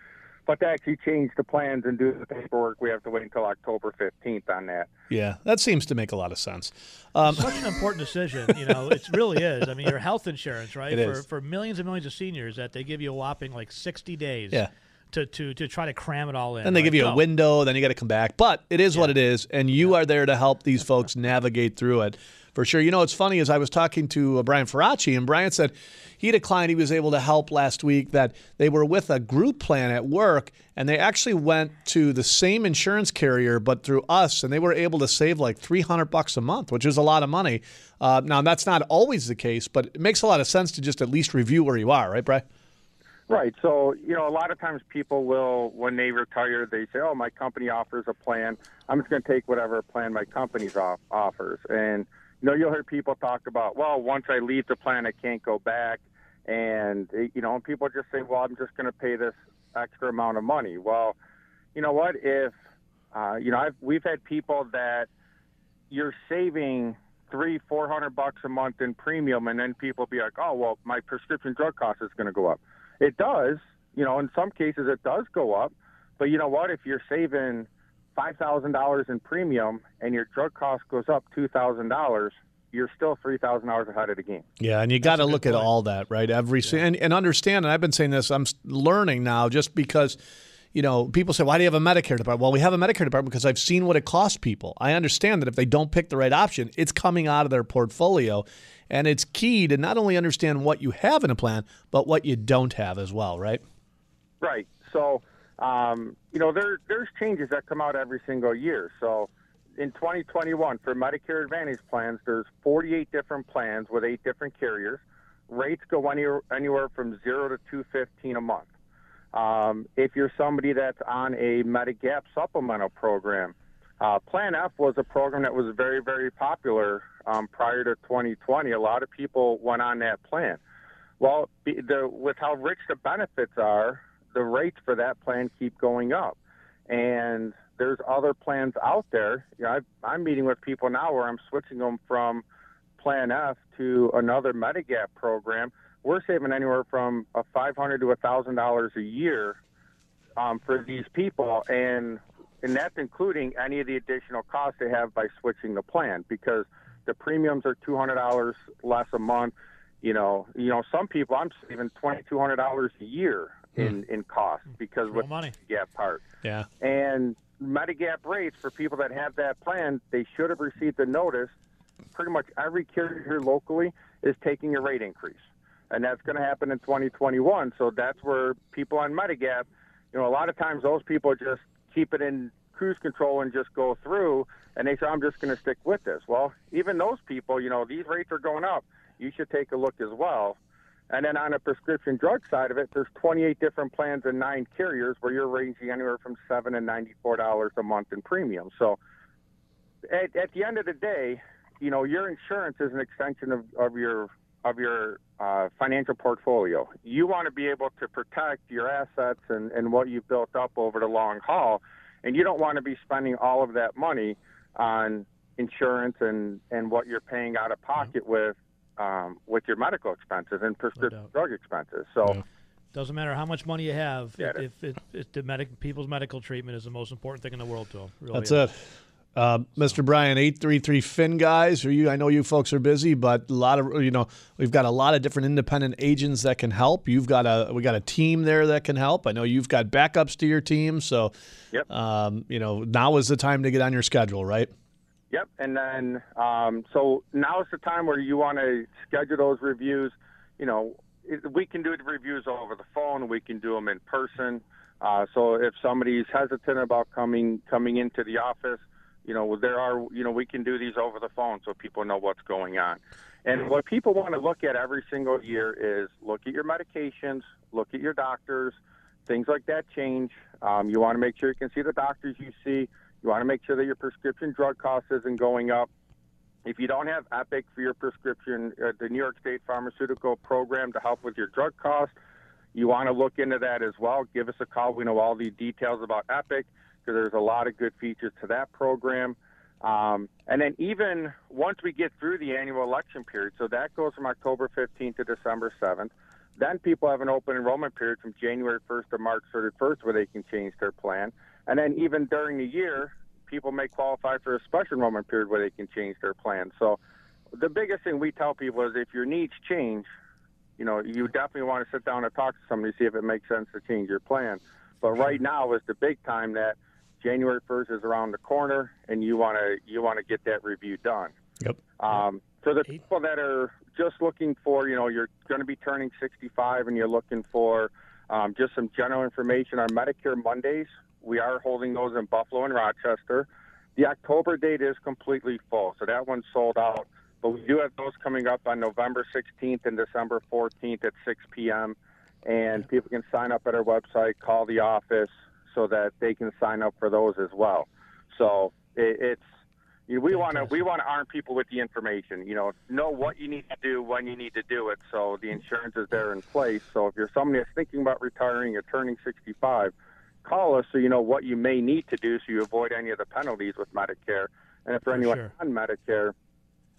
but to actually change the plans and do the paperwork, we have to wait until October 15th on that. Yeah, that seems to make a lot of sense. Um, Such an important decision, you know. It really is. I mean, your health insurance, right? It for is. for millions and millions of seniors, that they give you a whopping like sixty days. Yeah. To, to, to try to cram it all in. and they right? give you a window, then you got to come back. But it is what it is, and you are there to help these folks navigate through it for sure. You know, what's funny is I was talking to uh, Brian Ferracci, and Brian said he had a client he was able to help last week that they were with a group plan at work, and they actually went to the same insurance carrier, but through us, and they were able to save like three hundred bucks a month, which is a lot of money. Uh, now that's not always the case, but it makes a lot of sense to just at least review where you are, right, Brian? Right. So, you know, a lot of times people will, when they retire, they say, oh, my company offers a plan. I'm just going to take whatever plan my company's off- offers. And, you know, you'll hear people talk about, well, once I leave the plan, I can't go back. And, eh, you know, people just say, well, I'm just going to pay this extra amount of money. Well, you know what? If, uh, you know, I've, we've had people that you're saving three, four hundred bucks a month in premium, and then people be like, "Oh, well, my prescription drug cost is going to go up." It does, you know. In some cases, it does go up, but you know what? If you're saving five thousand dollars in premium and your drug cost goes up two thousand dollars, you're still three thousand dollars ahead of the game. Yeah, and you got to look at all that, right? Every si- and, and understand. And I've been saying this. I'm learning now, just because, you know, people say, "Why do you have a Medicare department?" Well, we have a Medicare department because I've seen what it costs people. I understand that if they don't pick the right option, it's coming out of their portfolio, and it's key to not only understand what you have in a plan, but what you don't have as well, right? Right. So, um, you know, there there's changes that come out every single year. So, in 2021 for Medicare Advantage plans, there's 48 different plans with eight different carriers. Rates go anywhere anywhere from zero to 215 a month. Um, if you're somebody that's on a Medigap supplemental program, uh, Plan F was a program that was very, very popular um, prior to 2020. A lot of people went on that plan. Well, the, with how rich the benefits are, the rates for that plan keep going up. And there's other plans out there. You know, I, I'm meeting with people now where I'm switching them from Plan F to another Medigap program. We're saving anywhere from a 500 to thousand dollars a year um, for these people, and and that's including any of the additional costs they have by switching the plan because the premiums are two hundred dollars less a month. You know, you know, some people I'm saving twenty two hundred dollars a year hmm. in in cost because with money. the Medigap part. Yeah. And Medigap rates for people that have that plan, they should have received a notice. Pretty much every carrier here locally is taking a rate increase, and that's going to happen in 2021. So that's where people on Medigap, you know, a lot of times those people just keep it in cruise control and just go through, and they say, "I'm just going to stick with this." Well, even those people, you know, these rates are going up. You should take a look as well. And then on the prescription drug side of it, there's 28 different plans and nine carriers where you're ranging anywhere from seven and 94 dollars a month in premium. So at, at the end of the day, you know, your insurance is an extension of, of your of your uh, financial portfolio. You want to be able to protect your assets and, and what you've built up over the long haul, and you don't want to be spending all of that money on insurance and, and what you're paying out of pocket with um, with your medical expenses and prescription drug expenses. So. Doesn't matter how much money you have. Yeah, if, if, if, if the medic, people's medical treatment is the most important thing in the world to them. Really That's is. it. Uh, Mr. Brian, eight three three Fin guys. Or you? I know you folks are busy, but a lot of you know we've got a lot of different independent agents that can help. You've got a we got a team there that can help. I know you've got backups to your team, so Yep. um, you know now is the time to get on your schedule, right? Yep, and then um, so now is the time where you want to schedule those reviews. You know, we can do the reviews over the phone. We can do them in person. Uh, so if somebody's hesitant about coming coming into the office, you know, there are you know we can do these over the phone so people know what's going on. And what people want to look at every single year is look at your medications, look at your doctors, things like that change. Um, you want to make sure you can see the doctors you see. You want to make sure that your prescription drug cost isn't going up. If you don't have Epic for your prescription, uh, the New York State Pharmaceutical Program to help with your drug cost, you want to look into that as well. Give us a call. We know all the details about Epic there's a lot of good features to that program. Um, and then even once we get through the annual election period, so that goes from October 15th to December 7th, Then people have an open enrollment period from January 1st to March 31st where they can change their plan. And then even during the year, people may qualify for a special enrollment period where they can change their plan. So the biggest thing we tell people is if your needs change, you know, you definitely want to sit down and talk to somebody to see if it makes sense to change your plan. But right now is the big time that January 1st is around the corner, and you want to you want to get that review done. Yep. Um, for the people that are just looking for, you know, you're going to be turning 65, and you're looking for um, just some general information on Medicare Mondays. We are holding those in Buffalo and Rochester. The October date is completely full, so that one's sold out. But we do have those coming up on November 16th and December 14th at 6 p.m. And people can sign up at our website, call the office so that they can sign up for those as well. So it, it's we want to we want to arm people with the information. You know, know what you need to do when you need to do it. So the insurance is there in place. So if you're somebody that's thinking about retiring or turning 65, call us so you know what you may need to do so you avoid any of the penalties with Medicare. And if for anyone sure. on Medicare,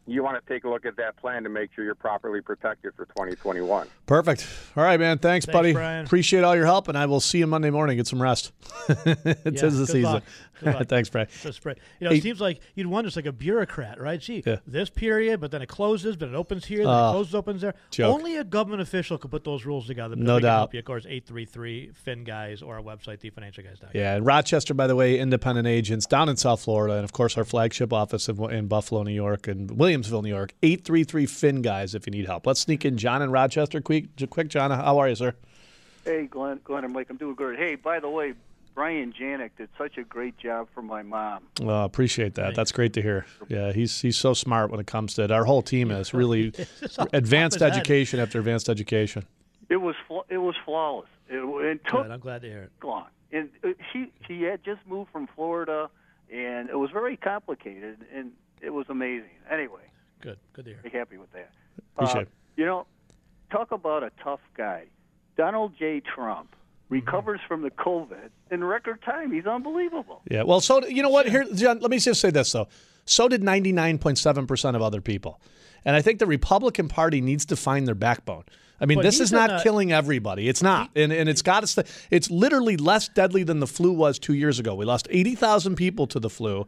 you want to take a look at that plan to make sure you're properly protected for 2021. Perfect. All right, man. Thanks, Thanks, buddy. Brian. Appreciate all your help, and I will see you Monday morning. Get some rest. it's Yeah, tis the good season. luck. Good luck. Thanks, Brian. It's a. You know, Hey- it seems like you'd wonder, it's like a bureaucrat, right? Gee, Yeah. this period, but then it closes, but it opens here, then Oh, it ah. closes, opens there. joke. Only a government official could put those rules together. but No doubt. Help you. Of course, 833 Fin Guys or our website, thefinancialguys.com. Yeah, and Rochester, by the way, independent agents down in South Florida, and of course our flagship office in, in Buffalo, New York, and Williamsville, New York. Eight three three Fin guys, if you need help. Let's sneak in John in Rochester. Quick, quick, John. How are you, sir? Hey, Glenn, Glenn and Mike, I'm doing good. Hey, by the way, Brian Janik did such a great job for my mom. Well, appreciate that. That's great to hear. Yeah, he's he's so smart when it comes to it. Our whole team is really advanced his head. education after advanced education. It was fl- it was flawless. It, it took Good. I'm glad to hear it. long. And uh, she she had just moved from Florida, and it was very complicated, and it was amazing. Anyway, Good. Good to hear. very happy with that. Appreciate Uh, it. You know, talk about a tough guy. Donald J. Trump recovers from the COVID in record time. He's unbelievable. Yeah. Well, so you know what? Here, John. Let me just say this though. So did ninety nine point seven percent of other people, and I think the Republican Party needs to find their backbone. I mean, But this is not a- killing everybody. It's not, and and it's got to. It's literally less deadly than the flu was two years ago. We lost eighty thousand people to the flu.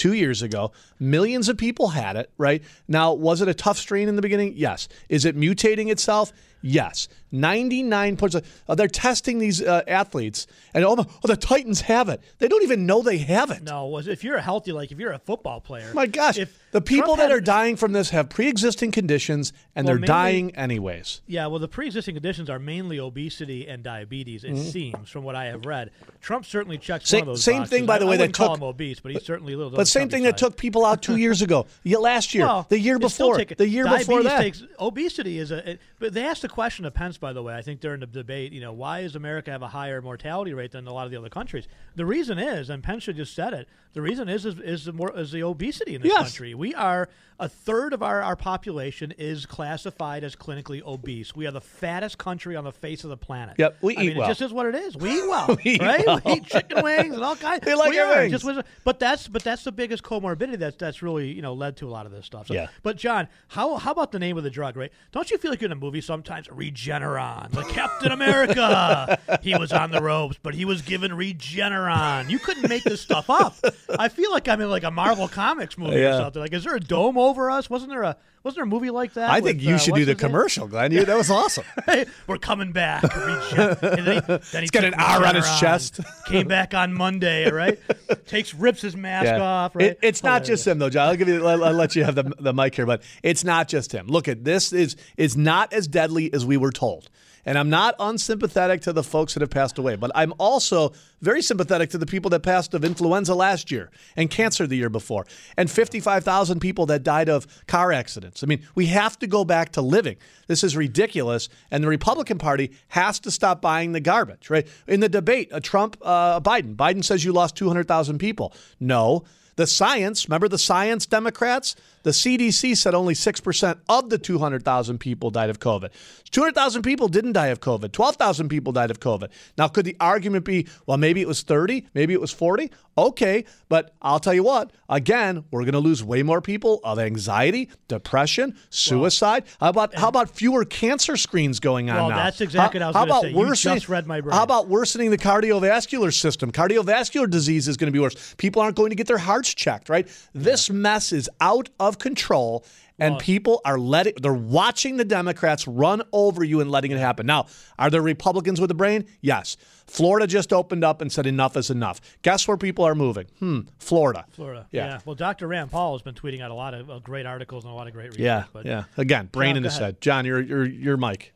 Two years ago, millions of people had it, right? Now, was it a tough strain in the beginning? Yes. Is it mutating itself? Yes. 99 points. Uh, they're testing these uh, athletes, and oh, the, oh, the Titans have it. They don't even know they have it. No, if you're a healthy, like if you're a football player. My gosh, the people Trump that had- are dying from this have pre-existing conditions, and Well, they're mainly- dying anyways. Yeah, well, the pre-existing conditions are mainly obesity and diabetes. It Mhm. seems, from what I have read. Trump certainly checks Same- one of those. same boxes. thing, by the way, I that wouldn't call took- him obese, but he's certainly a little. But same thing that took people out two years ago, last year, Well, the year before, the year before that. Takes, obesity is a. It, but they asked the question of Pence, by the way. I think during the debate, you know, why does America have a higher mortality rate than a lot of the other countries? The reason is, and Pence should just said it. The reason is is, is the more is the obesity in this Yes. country. We are a third of our, our population is classified as clinically obese. We are the fattest country on the face of the planet. Yep, we I eat mean, well. It just is what it is. We eat well, We eat right? well. We eat chicken wings and all kinds. We like our wings. Just but that's but that's the biggest comorbidity that's that's really you know led to a lot of this stuff. So, Yeah. But John, how how about the name of the drug? Right? Don't you feel like you're in a movie sometimes? Regeneron, the Captain America. he was on the ropes, but he was given Regeneron. You couldn't make this stuff up. I feel like I'm in like a Marvel Comics movie or something. Like, is there a dome over us? Wasn't there a wasn't there a movie like that? I think you uh, should do the his name? commercial, Glenn. You, that was awesome. We're coming back. And then he, then he He's got an R on his chest. Came back on Monday, right? Takes rips his mask Yeah. off, right? It- it's not just him, though, John. I'll give you. I'll, I'll let you have the, the mic here, but it's not just him. Look at this is is not as deadly as we were told. And I'm not unsympathetic to the folks that have passed away, but I'm also very sympathetic to the people that passed of influenza last year and cancer the year before, and 55,000 people that died of car accidents. I mean, we have to go back to living. This is ridiculous, and the Republican Party has to stop buying the garbage. Right in the debate, uh, Trump, uh, Biden. Biden says you lost 200,000 people. No. The science, remember the science Democrats? The CDC said only 6% of the 200,000 people died of COVID. 200,000 people didn't die of COVID. 12,000 people died of COVID. Now, could the argument be, well, maybe it was 30, maybe it was 40? Okay, but I'll tell you what, again, we're going to lose way more people of anxiety, depression, suicide. How about how about fewer cancer screens going on Well, now? that's exactly how, what I was how gonna about say. You worsening, just read my brain. How about worsening the cardiovascular system? Cardiovascular disease is going to be worse. People aren't going to get their hearts checked, right? This mess is out of control. And people are letting, they're watching the Democrats run over you and letting it happen. Now, are there Republicans with a brain? Yes. Florida just opened up and said enough is enough. Guess where people are moving? Hmm, Florida. Florida. Yeah. Yeah. Well, Dr. Rand Paul has been tweeting out a lot of uh, great articles and a lot of great research. Yeah, but yeah. Again, brain John, in go his ahead. head. John, you're, you're, you're Mike.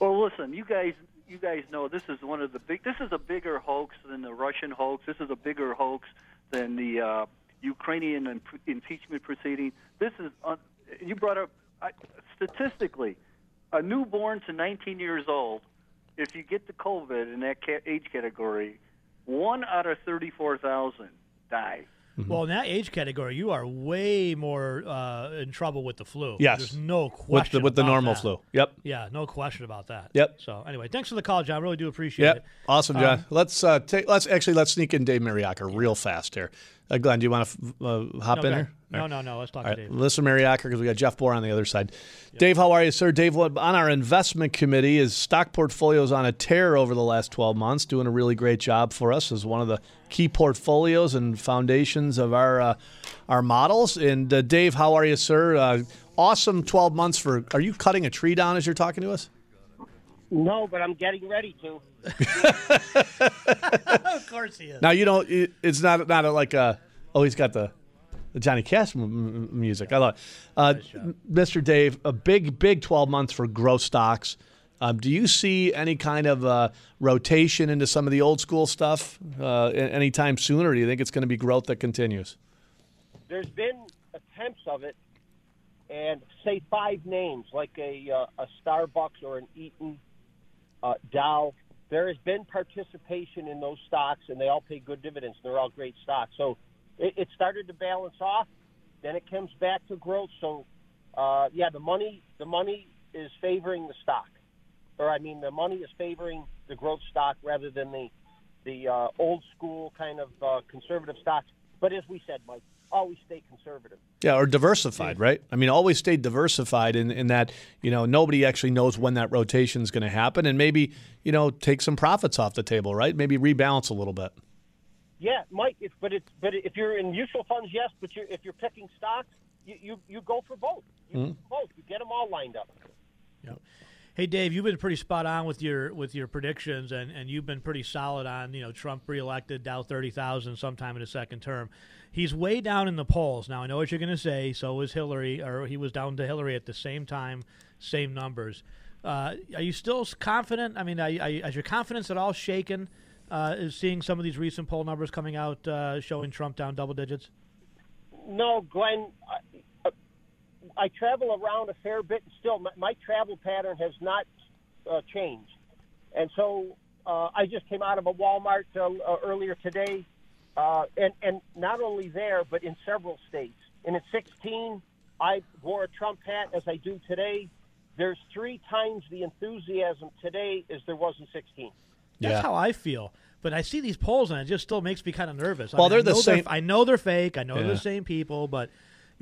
Well, listen, you guys, you guys know this is one of the big. This is a bigger hoax than the Russian hoax. This is a bigger hoax than the uh, Ukrainian imp- impeachment proceeding. This is. Un- you brought up I, statistically, a newborn to 19 years old, if you get the COVID in that age category, one out of 34,000 die. Well, in that age category, you are way more uh, in trouble with the flu. Yes. There's no With the- question. with the normal that. flu. Yep. Yeah, no question about that. Yep. So anyway, thanks for the call, John. I really do appreciate Yep. it. Awesome, John. Um, let's uh, take. Let's actually let's sneak in Dave Mariacker real fast here. Uh, Glenn, do you want to uh, hop No, in here? ahead. No, no, no, let's talk to All right, Dave. Listen, Mariacker, because we got Jeff Bohr on the other side. Dave, how are you, sir? Dave, on our investment committee, his stock portfolio is on a tear over the last 12 months, doing a really great job for us as one of the key portfolios and foundations of our uh, our models. And uh, Dave, how are you, sir? Uh, awesome 12 months for. Are you cutting a tree down as you're talking to us? No, but I'm getting ready to. of course he is. Now you don't. it- It's not not a, like a. Oh, he's got the, the Johnny Cash m- m- music. I love. It. Uh, Mr. Dave, a big big twelve months for growth stocks. Um, do you see any kind of uh, rotation into some of the old school stuff uh, anytime soon, or do you think it's going to be growth that continues? There's been attempts of it, and say five names like a uh, a Starbucks or an Eaton, uh, Dow. There has been participation in those stocks, and they all pay good dividends. They're all great stocks. So it, it started to balance off. Then it comes back to growth. So uh, yeah, the money the money is favoring the stock, or I mean the money is favoring the growth stock rather than the the uh, old school kind of uh, conservative stocks. But as we said, Mike, always stay conservative. Yeah, or diversified, right? I mean, always stay diversified in, in that, you know, nobody actually knows when that rotation is going to happen and maybe, you know, take some profits off the table, right? Maybe rebalance a little bit. Yeah, Mike. If, but it's but if you're in mutual funds, yes. But you're, if you're picking stocks, you, you, you go for both. You Mhm. go for both. You get them all lined up. Hey Dave, you've been pretty spot on with your with your predictions, and, and you've been pretty solid on you know Trump reelected, Dow thirty thousand sometime in his second term. He's way down in the polls now. I know what you're going to say. So is Hillary, or he was down to Hillary at the same time, same numbers. Uh, are you still confident? I mean, are, are, is your confidence at all shaken? Uh, is seeing some of these recent poll numbers coming out uh, showing Trump down double digits? No, Glenn. I, I travel around a fair bit, and still my, my travel pattern has not uh, changed. And so uh, I just came out of a Walmart uh, uh, earlier today, uh, and and not only there, but in several states. And in 16, I wore a Trump hat as I do today. There's three times the enthusiasm today as there was in 16. That's Yeah. how I feel. But I see these polls and it just still makes me kind of nervous. I Well, mean, they're the know same- I know they're fake. I know they're the same people, but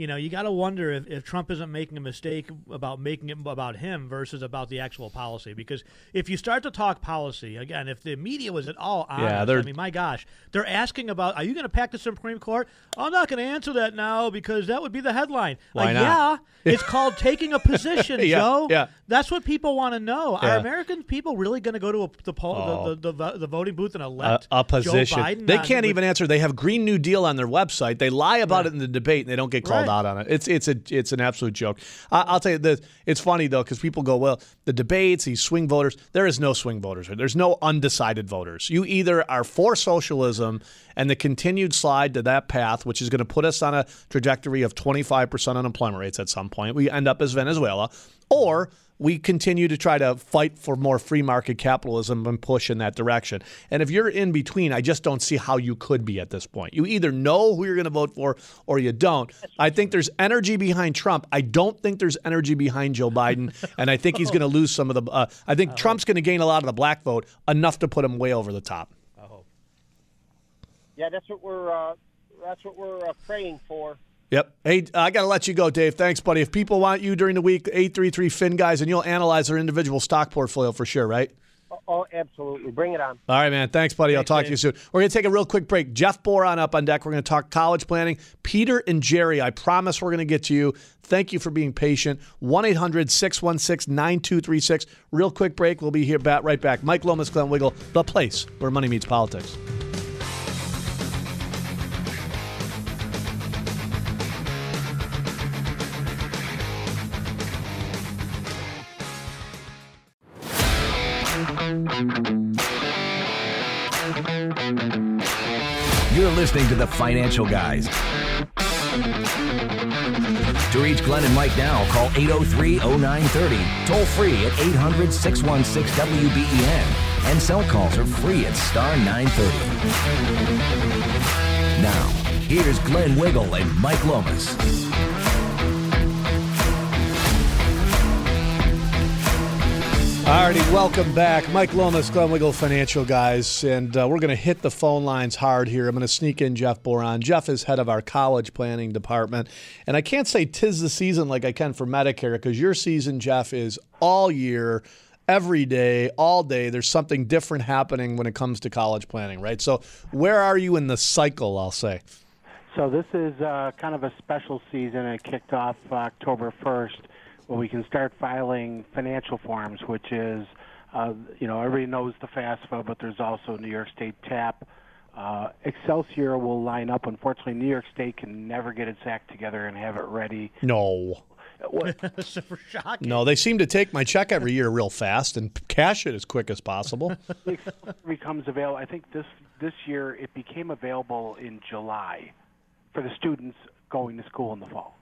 you know, you got to wonder if, if Trump isn't making a mistake about making it about him versus about the actual policy. Because if you start to talk policy again, if the media was at all honest, Yeah, they're- I mean, my gosh, they're asking about, are you going to pack the Supreme Court? I'm not going to answer that now because that would be the headline. Why Uh, not? Yeah, it's called taking a position, Yeah, Joe. yeah. That's what people want to know. Yeah. Are American people really going to go to a, the, poll, Oh. the, the, the, the voting booth and a, elect a position. Joe Biden? they can't even answer. They have Green New Deal on their website. They lie about it in the debate, and they don't get called Right. Out on it. It's it's a it's an absolute joke. I, I'll tell you this. It's funny though because people go, well, the debates, these swing voters. There is no swing voters. There's no undecided voters. You either are for socialism and the continued slide to that path, which is going to put us on a trajectory of 25% unemployment rates at some point. We end up as Venezuela. or we continue to try to fight for more free market capitalism and push in that direction. And if you're in between, I just don't see how you could be at this point. You either know who you're going to vote for or you don't. I think there's energy behind Trump. I don't think there's energy behind Joe Biden, and I think he's going to lose some of the. Uh, I think Trump's going to gain a lot of the black vote, enough to put him way over the top. I hope. Yeah, that's what we're uh, that's what we're uh, praying for. Yep. Hey, I got to let you go, Dave. Thanks, buddy. If people want you during the week, 833 Fin guys, and you'll analyze their individual stock portfolio for sure, right? Oh, oh, absolutely. Bring it on. All right, man. Thanks, buddy. I'll talk to you soon. We're going to take a real quick break. Jeff Boron up on deck. We're going to talk college planning. Peter and Jerry, I promise we're going to get to you. Thank you for being patient. 1 800 616 9236. Real quick break. We'll be here back, right back. Mike Lomas, Glenn Wiggle, the place where money meets politics. You're listening to the Financial Guys. To reach Glenn and Mike now, call 803 0930, toll free at 800 616 WBEN, and cell calls are free at star 930. Now, here's Glenn Wiggle and Mike Lomas. Alrighty, welcome back. Mike Lomas, Glenn Wiggle Financial Guys, and uh, we're going to hit the phone lines hard here. I'm going to sneak in Jeff Boron. Jeff is head of our college planning department, and I can't say tis the season like I can for Medicare because your season, Jeff, is all year, every day, all day. There's something different happening when it comes to college planning, right? So, where are you in the cycle? I'll say. So this is uh, kind of a special season. It kicked off October 1st where we can start filing financial forms, which is, uh, you know, everybody knows the FAFSA, but there's also New York State TAP. Uh, Excelsior will line up. Unfortunately, New York State can never get its act together and have it ready. No. Super shocking. No, they seem to take my check every year real fast and cash it as quick as possible. it becomes available. I think this this year it became available in July for the students going to school in the fall and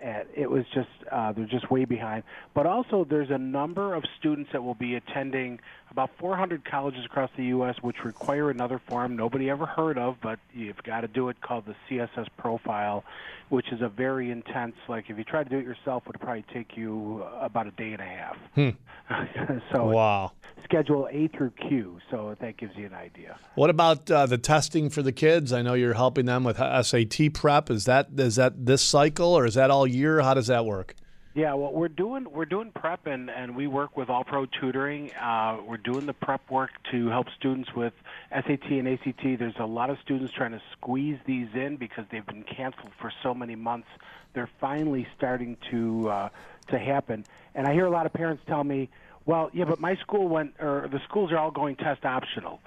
it was just uh, they're just way behind. But also, there's a number of students that will be attending about 400 colleges across the U.S. which require another form nobody ever heard of, but you've got to do it called the CSS profile, which is a very intense. Like if you try to do it yourself, it would probably take you about a day and a half. Hmm. so wow. Schedule A through Q, so that gives you an idea. What about uh, the testing for the kids? I know you're helping them with SAT prep. Is that is that this cycle or is that all year? How does that work? Yeah, well, we're doing we're doing prep and and we work with All Pro Tutoring. Uh, we're doing the prep work to help students with SAT and ACT. There's a lot of students trying to squeeze these in because they've been canceled for so many months. They're finally starting to uh, to happen, and I hear a lot of parents tell me, "Well, yeah, but my school went or the schools are all going test optional."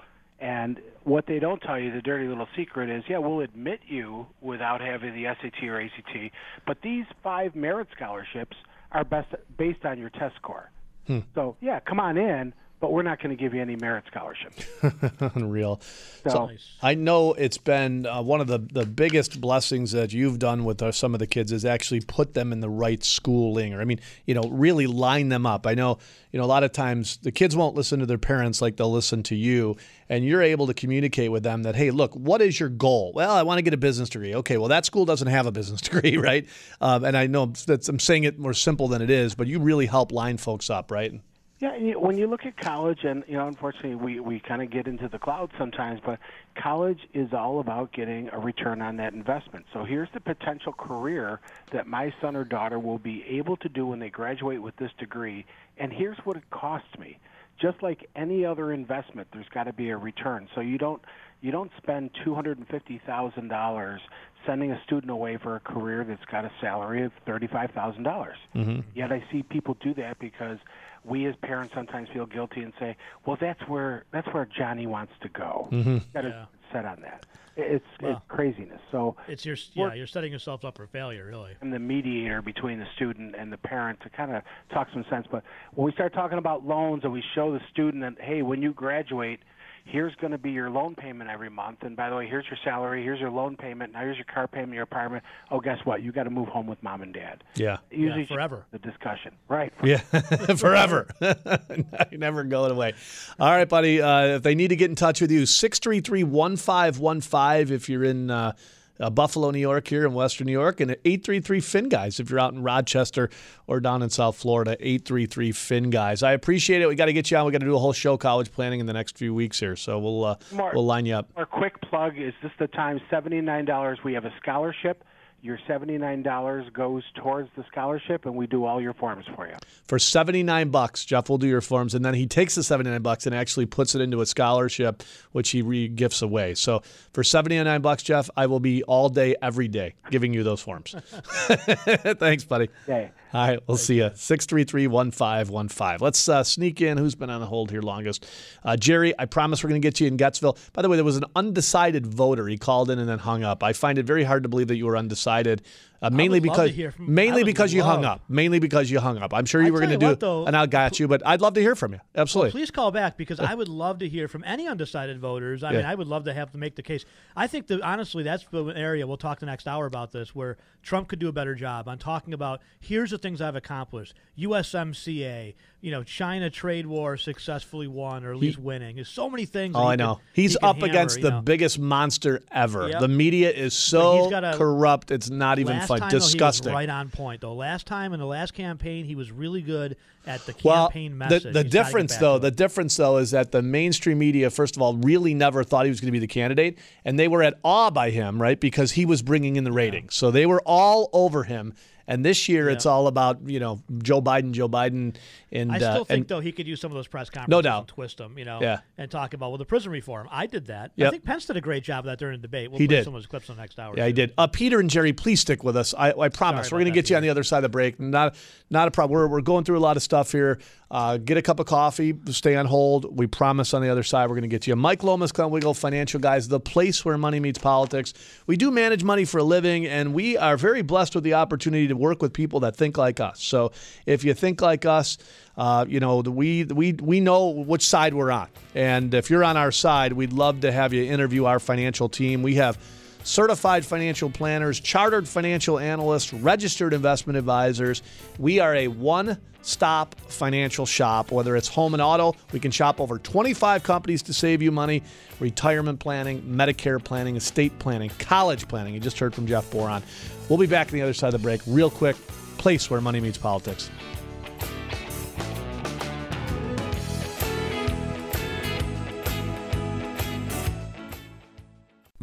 And what they don't tell you, the dirty little secret is, yeah, we'll admit you without having the SAT or ACT, but these five merit scholarships are best based on your test score. Hmm. So yeah, come on in, but we're not going to give you any merit scholarships. Unreal. So- So I know it's been uh, one of the, the biggest blessings that you've done with uh, some of the kids is actually put them in the right schooling, or I mean, you know, really line them up. I know, you know, a lot of times the kids won't listen to their parents like they'll listen to you, and you're able to communicate with them that, hey, look, what is your goal? Well, I want to get a business degree. Okay, well, that school doesn't have a business degree, right? Um, and I know that's, I'm saying it more simple than it is, but you really help line folks up, right? Yeah, when you look at college, and you know, unfortunately, we we kind of get into the cloud sometimes, but college is all about getting a return on that investment. So here's the potential career that my son or daughter will be able to do when they graduate with this degree, and here's what it costs me. Just like any other investment, there's got to be a return. So you don't you don't spend two hundred and fifty thousand dollars sending a student away for a career that's got a salary of thirty five thousand dollars. Mm-hmm. Yet I see people do that because we as parents sometimes feel guilty and say, "Well, that's where that's where Johnny wants to go." Mhm. Got to set on that. It's it's craziness. So It's your yeah. You're setting yourself up for failure, really. I'm the mediator between the student and the parent to kind of talk some sense. But when we start talking about loans and we show the student that, hey, when you graduate, here's going to be your loan payment every month, and by the way, here's your salary, here's your loan payment, now here's your car payment, your apartment. Oh, guess what? You got to move home with mom and dad. Yeah. Usually Yeah, forever. The discussion, right? Yeah, forever. you never going away. All right, buddy. Uh, if they need to get in touch with you, 633 1515 if you're in uh, uh, Buffalo, New York, here in Western New York, and 833 Fin Guys if you're out in Rochester or down in South Florida, 833 Fin Guys. I appreciate it. We got to get you on. We got to do a whole show college planning in the next few weeks here, so we'll uh, Mark. we'll line you up. Our quick plug is this the time $79. We have a scholarship. Your $79 goes towards the scholarship, and we do all your forms for you. For 79 bucks, Jeff will do your forms, and then he takes the 79 bucks and actually puts it into a scholarship, which he re-gifts away. So for 79 bucks, Jeff, I will be all day, every day, giving you those forms. Thanks, buddy. Okay. All right, we'll see you. 633-1515. Let's uh, sneak in who's been on the hold here longest. Uh, Jerry, I promise we're going to get you in Getzville. By the way, there was an undecided voter. He called in and then hung up. I find it very hard to believe that you were undecided. Uh, mainly would love to because from- mainly because you hung up. Mainly because you hung up. I'm sure you I were going to do what, though, and I got you, but I'd love to hear from you. Absolutely. Well, please call back because I would love to hear from any undecided voters. I Yeah. mean, I would love to have to make the case. I think that honestly, that's the area we'll talk the next hour about this, where Trump could do a better job on talking about here's the things I've accomplished. USMCA, you know, China trade war successfully won or at He- least winning. There's so many things. Oh, I know. could- He's he up hammer, against the know. biggest monster ever. Yep. The media is so a- corrupt. It's not even fun. time, though, Disgusting. he was right on point though. Last time in the last campaign, he was really good at the campaign the, message. the get difference though, the difference though is that the mainstream media, first of all, really never thought he was going to be the candidate, and they were at awe by him, right? Because he was bringing in the ratings, so they were all over him. And this year, it's all about you know Joe Biden, Joe Biden, and I still uh, think and- though he could use some of those press conferences No doubt. and twist them, you know, Yeah. and talk about well the prison reform. I did that. I think Pence did a great job of that during the debate. We'll He did. some of those clips on the next hour. Yeah, he did. Uh, Peter and Jerry, please stick with us. I, I promise Sorry we're going to get you on the other side of the break. Not, not a problem. We're, we're going through a lot of stuff here. Uh, get a cup of coffee. Stay on hold. We promise on the other side we're going to get you. Mike Lomas, Glenn Wiggle, Financial Guys, the place where money meets politics. We do manage money for a living, and we are very blessed with the opportunity to work with people that think like us. So if you think like us, uh, you know, we we we know which side we're on, and if you're on our side, we'd love to have you interview our financial team. We have certified financial planners, chartered financial analysts, registered investment advisors. We are a one stop financial shop, whether it's home and auto. We can shop over 25 companies to save you money, retirement planning, Medicare planning, estate planning, college planning. You just heard from Jeff Boron. We'll be back on the other side of the break, real quick. Place where money meets politics.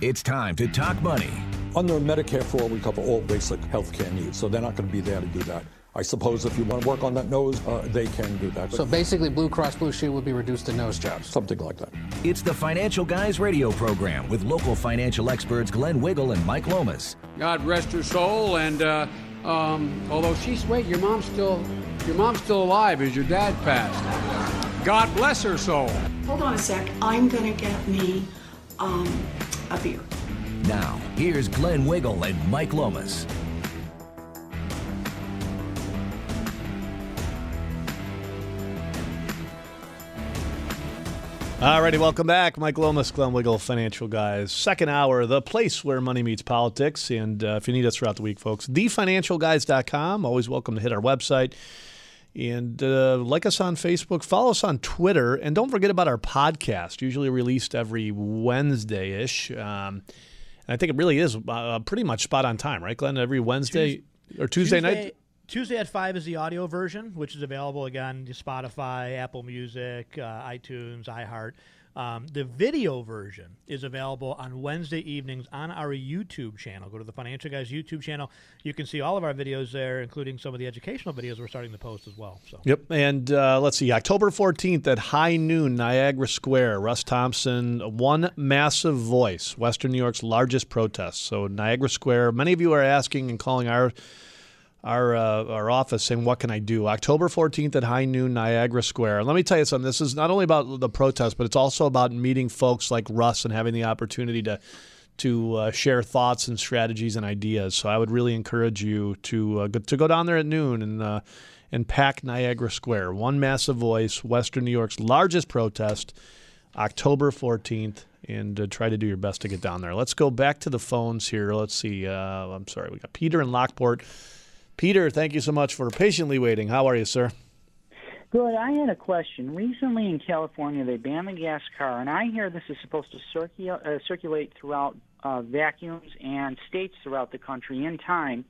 It's time to talk money. Under Medicare for All, we cover all basic health care needs, so they're not going to be there to do that. I suppose if you want to work on that nose, uh, they can do that. So basically, Blue Cross Blue Shield would be reduced to nose jobs. Something like that. It's the Financial Guys radio program with local financial experts Glenn Wiggle and Mike Lomas. God rest her soul. And uh, um, although she's wait, your mom's still your mom's still alive as your dad passed. God bless her soul. Hold on a sec. I'm gonna get me um, a beer. Now, here's Glenn Wiggle and Mike Lomas. Alrighty, welcome back. Mike Lomas, Glenn Wiggle, Financial Guys. Second hour, the place where money meets politics. And uh, if you need us throughout the week, folks, thefinancialguys.com. Always welcome to hit our website. And uh, like us on Facebook, follow us on Twitter, and don't forget about our podcast, usually released every Wednesday ish. Um, and I think it really is uh, pretty much spot on time, right, Glenn? Every Wednesday or Tuesday, night? Tuesday at five is the audio version, which is available again to Spotify, Apple Music, uh, iTunes, iHeart. Um, the video version is available on Wednesday evenings on our YouTube channel. Go to the Financial Guys YouTube channel. You can see all of our videos there, including some of the educational videos we're starting to post as well. So. Yep. And uh, let's see, October 14th at high noon, Niagara Square, Russ Thompson, One Massive Voice, Western New York's largest protest. So, Niagara Square, many of you are asking and calling our our uh, our office saying, "What can I do?" October 14th at high noon, Niagara Square. And let me tell you something. This is not only about the protest, but it's also about meeting folks like Russ and having the opportunity to to uh, share thoughts and strategies and ideas. So I would really encourage you to uh, go, to go down there at noon and uh, and pack Niagara Square. One massive voice, Western New York's largest protest, October 14th, and uh, try to do your best to get down there. Let's go back to the phones here. Let's see. Uh, I'm sorry, we got Peter in Lockport. Peter, thank you so much for patiently waiting. How are you, sir? Good. I had a question. Recently in California, they banned the gas car, and I hear this is supposed to uh, circulate throughout uh, vacuums and states throughout the country in time.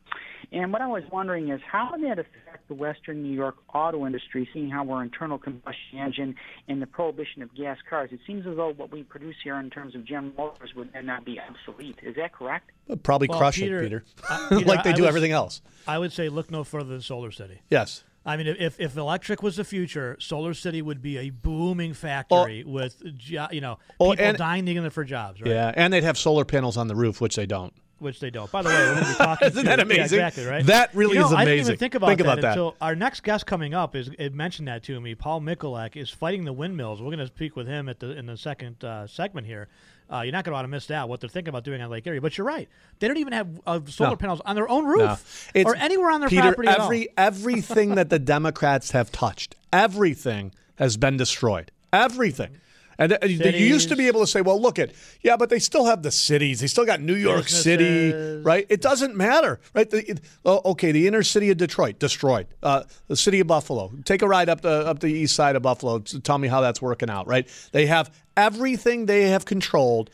And what I was wondering is how would that affect the Western New York auto industry, seeing how we're internal combustion engine and the prohibition of gas cars? It seems as though what we produce here in terms of General Motors would then not be obsolete. Is that correct? Probably Well, crush Peter- it, Peter, uh, Peter, like they I do would- everything else. I would say look no further than Solar City. Yes. I mean, if if electric was the future, Solar City would be a booming factory with jo- you know Oh, people and- dying for jobs, right? Yeah, and they'd have solar panels on the roof, which they don't. Which they don't. By the way, we're going to be talking. Isn't to- that yeah, amazing? exactly right. That really You know, is I didn't even think about Think that about that. until our next guest coming up is it mentioned that to me. Paul Mikulak is fighting the windmills. We're going to speak with him at the in the second uh, segment here. Uh, you're not going to want to miss out What they're thinking about doing on Lake Erie, but you're right. They don't even have uh, solar No. panels on their own roof It's- or anywhere on their Peter, property at all. every everything that the Democrats have touched, everything has been destroyed. Everything. And uh, you used to be able to say, "Well, look at yeah, but they still have the cities. They still got New York City, right? It doesn't matter, right? The, it- oh, okay, the inner city of Detroit destroyed. Uh, the city of Buffalo. Take a ride up the up the east side of Buffalo. to Tell me how that's working out, right? They have everything they have controlled.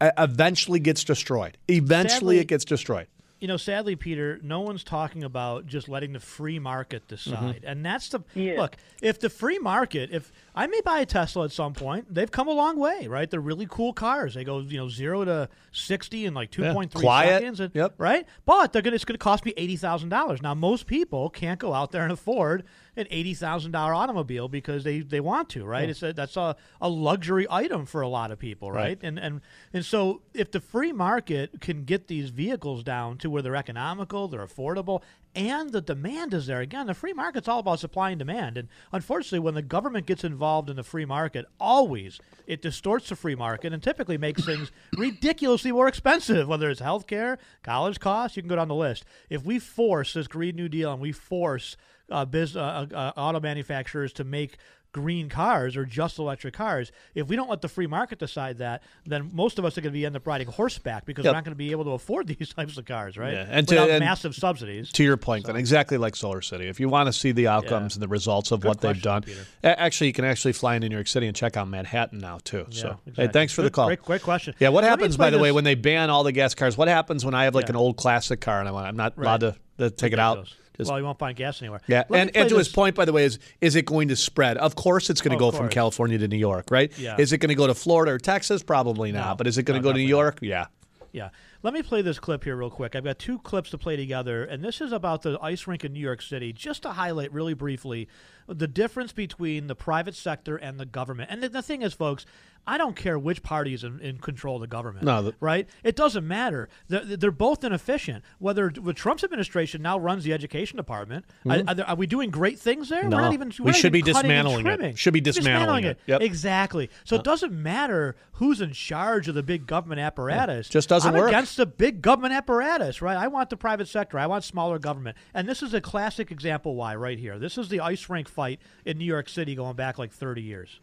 Eventually gets destroyed. Eventually, Sadly- it gets destroyed. You know, sadly, Peter, no one's talking about just letting the free market decide, Mm-hmm. and that's the look. If the free market, if I may buy a Tesla at some point, they've come a long way, right? They're really cool cars. They go, you know, zero to sixty in like two Yeah, point three quiet. seconds, and, right? But they're gonna it's gonna cost me eighty thousand dollars. Now, most people can't go out there and afford an eighty thousand dollar automobile because they, they want to, right? Yeah. It's a, that's a, a luxury item for a lot of people, right? Right. And and and so if the free market can get these vehicles down to where they're economical, they're affordable, and the demand is there. Again, the free market's all about supply and demand. And unfortunately, when the government gets involved in the free market, always it distorts the free market and typically makes things ridiculously more expensive, whether it's healthcare, college costs, you can go down the list. If we force this Green New Deal and we force uh, biz, uh, uh, auto manufacturers to make green cars or just electric cars, if we don't let the free market decide that, then most of us are going to be end up riding horseback because Yep. we're not going to be able to afford these types of cars, right? Yeah, and to- Without and massive subsidies. To your point, then exactly like Solar City. If you want to see the outcomes and the results of Good what they've done, question, a- actually, you can actually fly into New York City and check out Manhattan now too. Yeah, so, hey, thanks for the call. great- great question. Yeah, what Let happens by explain the way when they ban all the gas cars? What happens when I have like Yeah. an old classic car and I want, I'm not allowed to, to take it out? Ridiculous. Just- well, you won't find gas anywhere. yeah, Let and, and to his point, by the way, is is it going to spread? Of course, it's going to Oh, go from. California to New York, right? Yeah. Is it going to go to Florida or Texas? Probably not. No. but is it going to go to New York? Yeah. Yeah. Let me play this clip here real quick. I've got two clips to play together, and this is about the ice rink in New York City, just to highlight really briefly the difference between the private sector and the government. And the, the thing is, folks, I don't care which party is in, in control of the government. No, the- right? It doesn't matter. They're, they're both inefficient. Whether the Trump's administration now runs the education department, Mhm. are, are, are we doing great things there? No. We're not even. We we're not should even be dismantling it. Should be dismantling it. Yep. Exactly. So it doesn't matter who's in charge of the big government apparatus. Just doesn't I'm work. against the big government apparatus, right? I want the private sector. I want smaller government. And this is a classic example why right here. This is the ice rink fight in New York City going back like 30 years.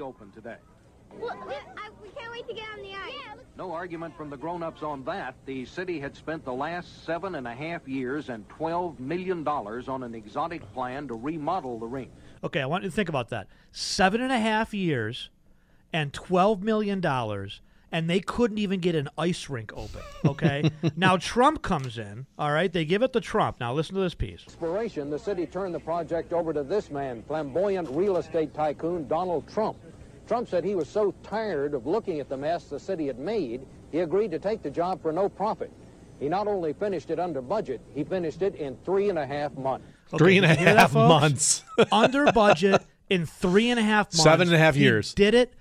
open today. Well, I, we can't wait to get on the ice. No argument from the grown-ups on that. The city had spent the last seven and a half years and $12 million on an exotic plan to remodel the rink. Okay, I want you to think about that. Seven and a half years and $12 million, and they couldn't even get an ice rink open. Okay? now, Trump comes in, all right? They give it to Trump. Now, listen to this piece. Inspiration, the city turned the project over to this man, flamboyant real estate tycoon Donald Trump. Trump said he was so tired of looking at the mess the city had made, he agreed to take the job for no profit. He not only finished it under budget, he finished it in three and a half months. Okay, Three and a you hear that, months. under budget in three and a half months. Seven and a half He years. did it but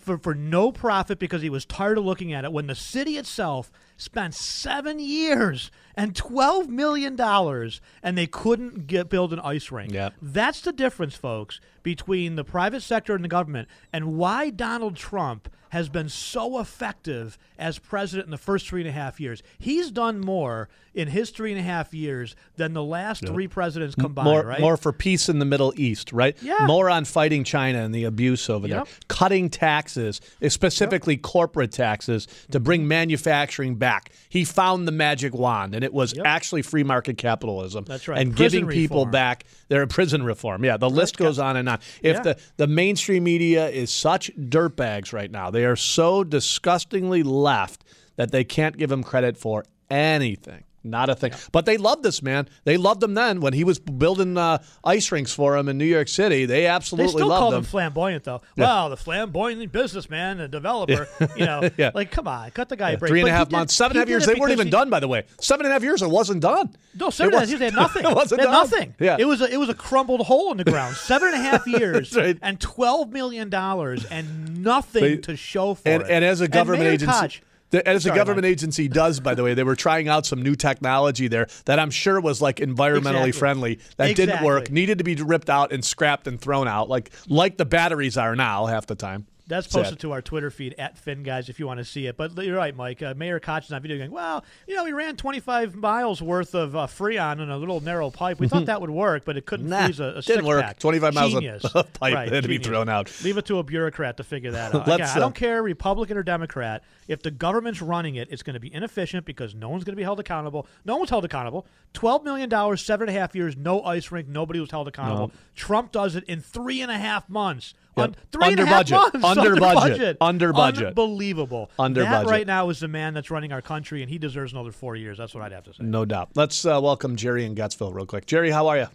for, for no profit because he was tired of looking at it. When the city itself spent seven years and twelve million dollars, and they couldn't get build an ice rink. Yep. That's the difference, folks, between the private sector and the government, and why Donald Trump has been so effective as president in the first three and a half years. He's done more in his three and a half years than the last three presidents combined. more, right? more for peace in the Middle East, right? Yeah. More on fighting China and the abuse over Yep. there. Cutting taxes, eh, specifically corporate taxes, to bring mm-hmm. manufacturing back. He found the magic wand, and it was actually free market capitalism. That's right. And Prison giving people back their prison reform. Yeah, the list goes on and on. If Yeah. the, the mainstream media is such dirtbags right now, they are so disgustingly left that they can't give him credit for anything. Not a thing. But they loved this man. They loved him then when he was building uh, ice rinks for him in New York City. They absolutely They still call loved him him. flamboyant, though. Yeah. Wow, the flamboyant businessman and developer. You know, Yeah. like come on, cut the guy a break. Three and But a half months, seven and a half did years. They weren't even he- done, by the way. Seven and a half years, it wasn't done. No, seven and a half years. They had nothing. It wasn't They had done. nothing. Yeah. It was a, it was a crumbled hole in the ground. Seven and a half years right. and twelve million dollars and nothing They- to show for and, it. and as a government agency, Koch- the- as a government Mike. agency does, by the way, they were trying out some new technology there that I'm sure was like environmentally Exactly. friendly. That didn't work. Needed to be ripped out and scrapped and thrown out, like like the batteries are now half the time. That's Sad. posted to our Twitter feed at Finn guys if you want to see it. But you're right, Mike. Uh, Mayor Koch is on video going, well, you know, we ran 25 miles worth of uh, Freon in a little narrow pipe. We thought that would work, but it couldn't Nah, freeze a, a didn't work. six-pack. 25 miles of- pipe right, had to be thrown out. Leave it to a bureaucrat to figure that out. Let's, Again, I uh, don't care, Republican or Democrat. If the government's running it, it's going to be inefficient because no one's going to be held accountable. No one's held accountable. $12 million, seven and a half years, no ice rink, nobody was held accountable. No. Trump does it in three and a half months. Yep. Un- three and a Under half budget. months. Under budget. Under budget. Unbelievable. Under that budget. right now is the man that's running our country, and he deserves another four years. That's what I'd have to say. No doubt. Let's uh, welcome Jerry in Getzville real quick. Jerry, how are you?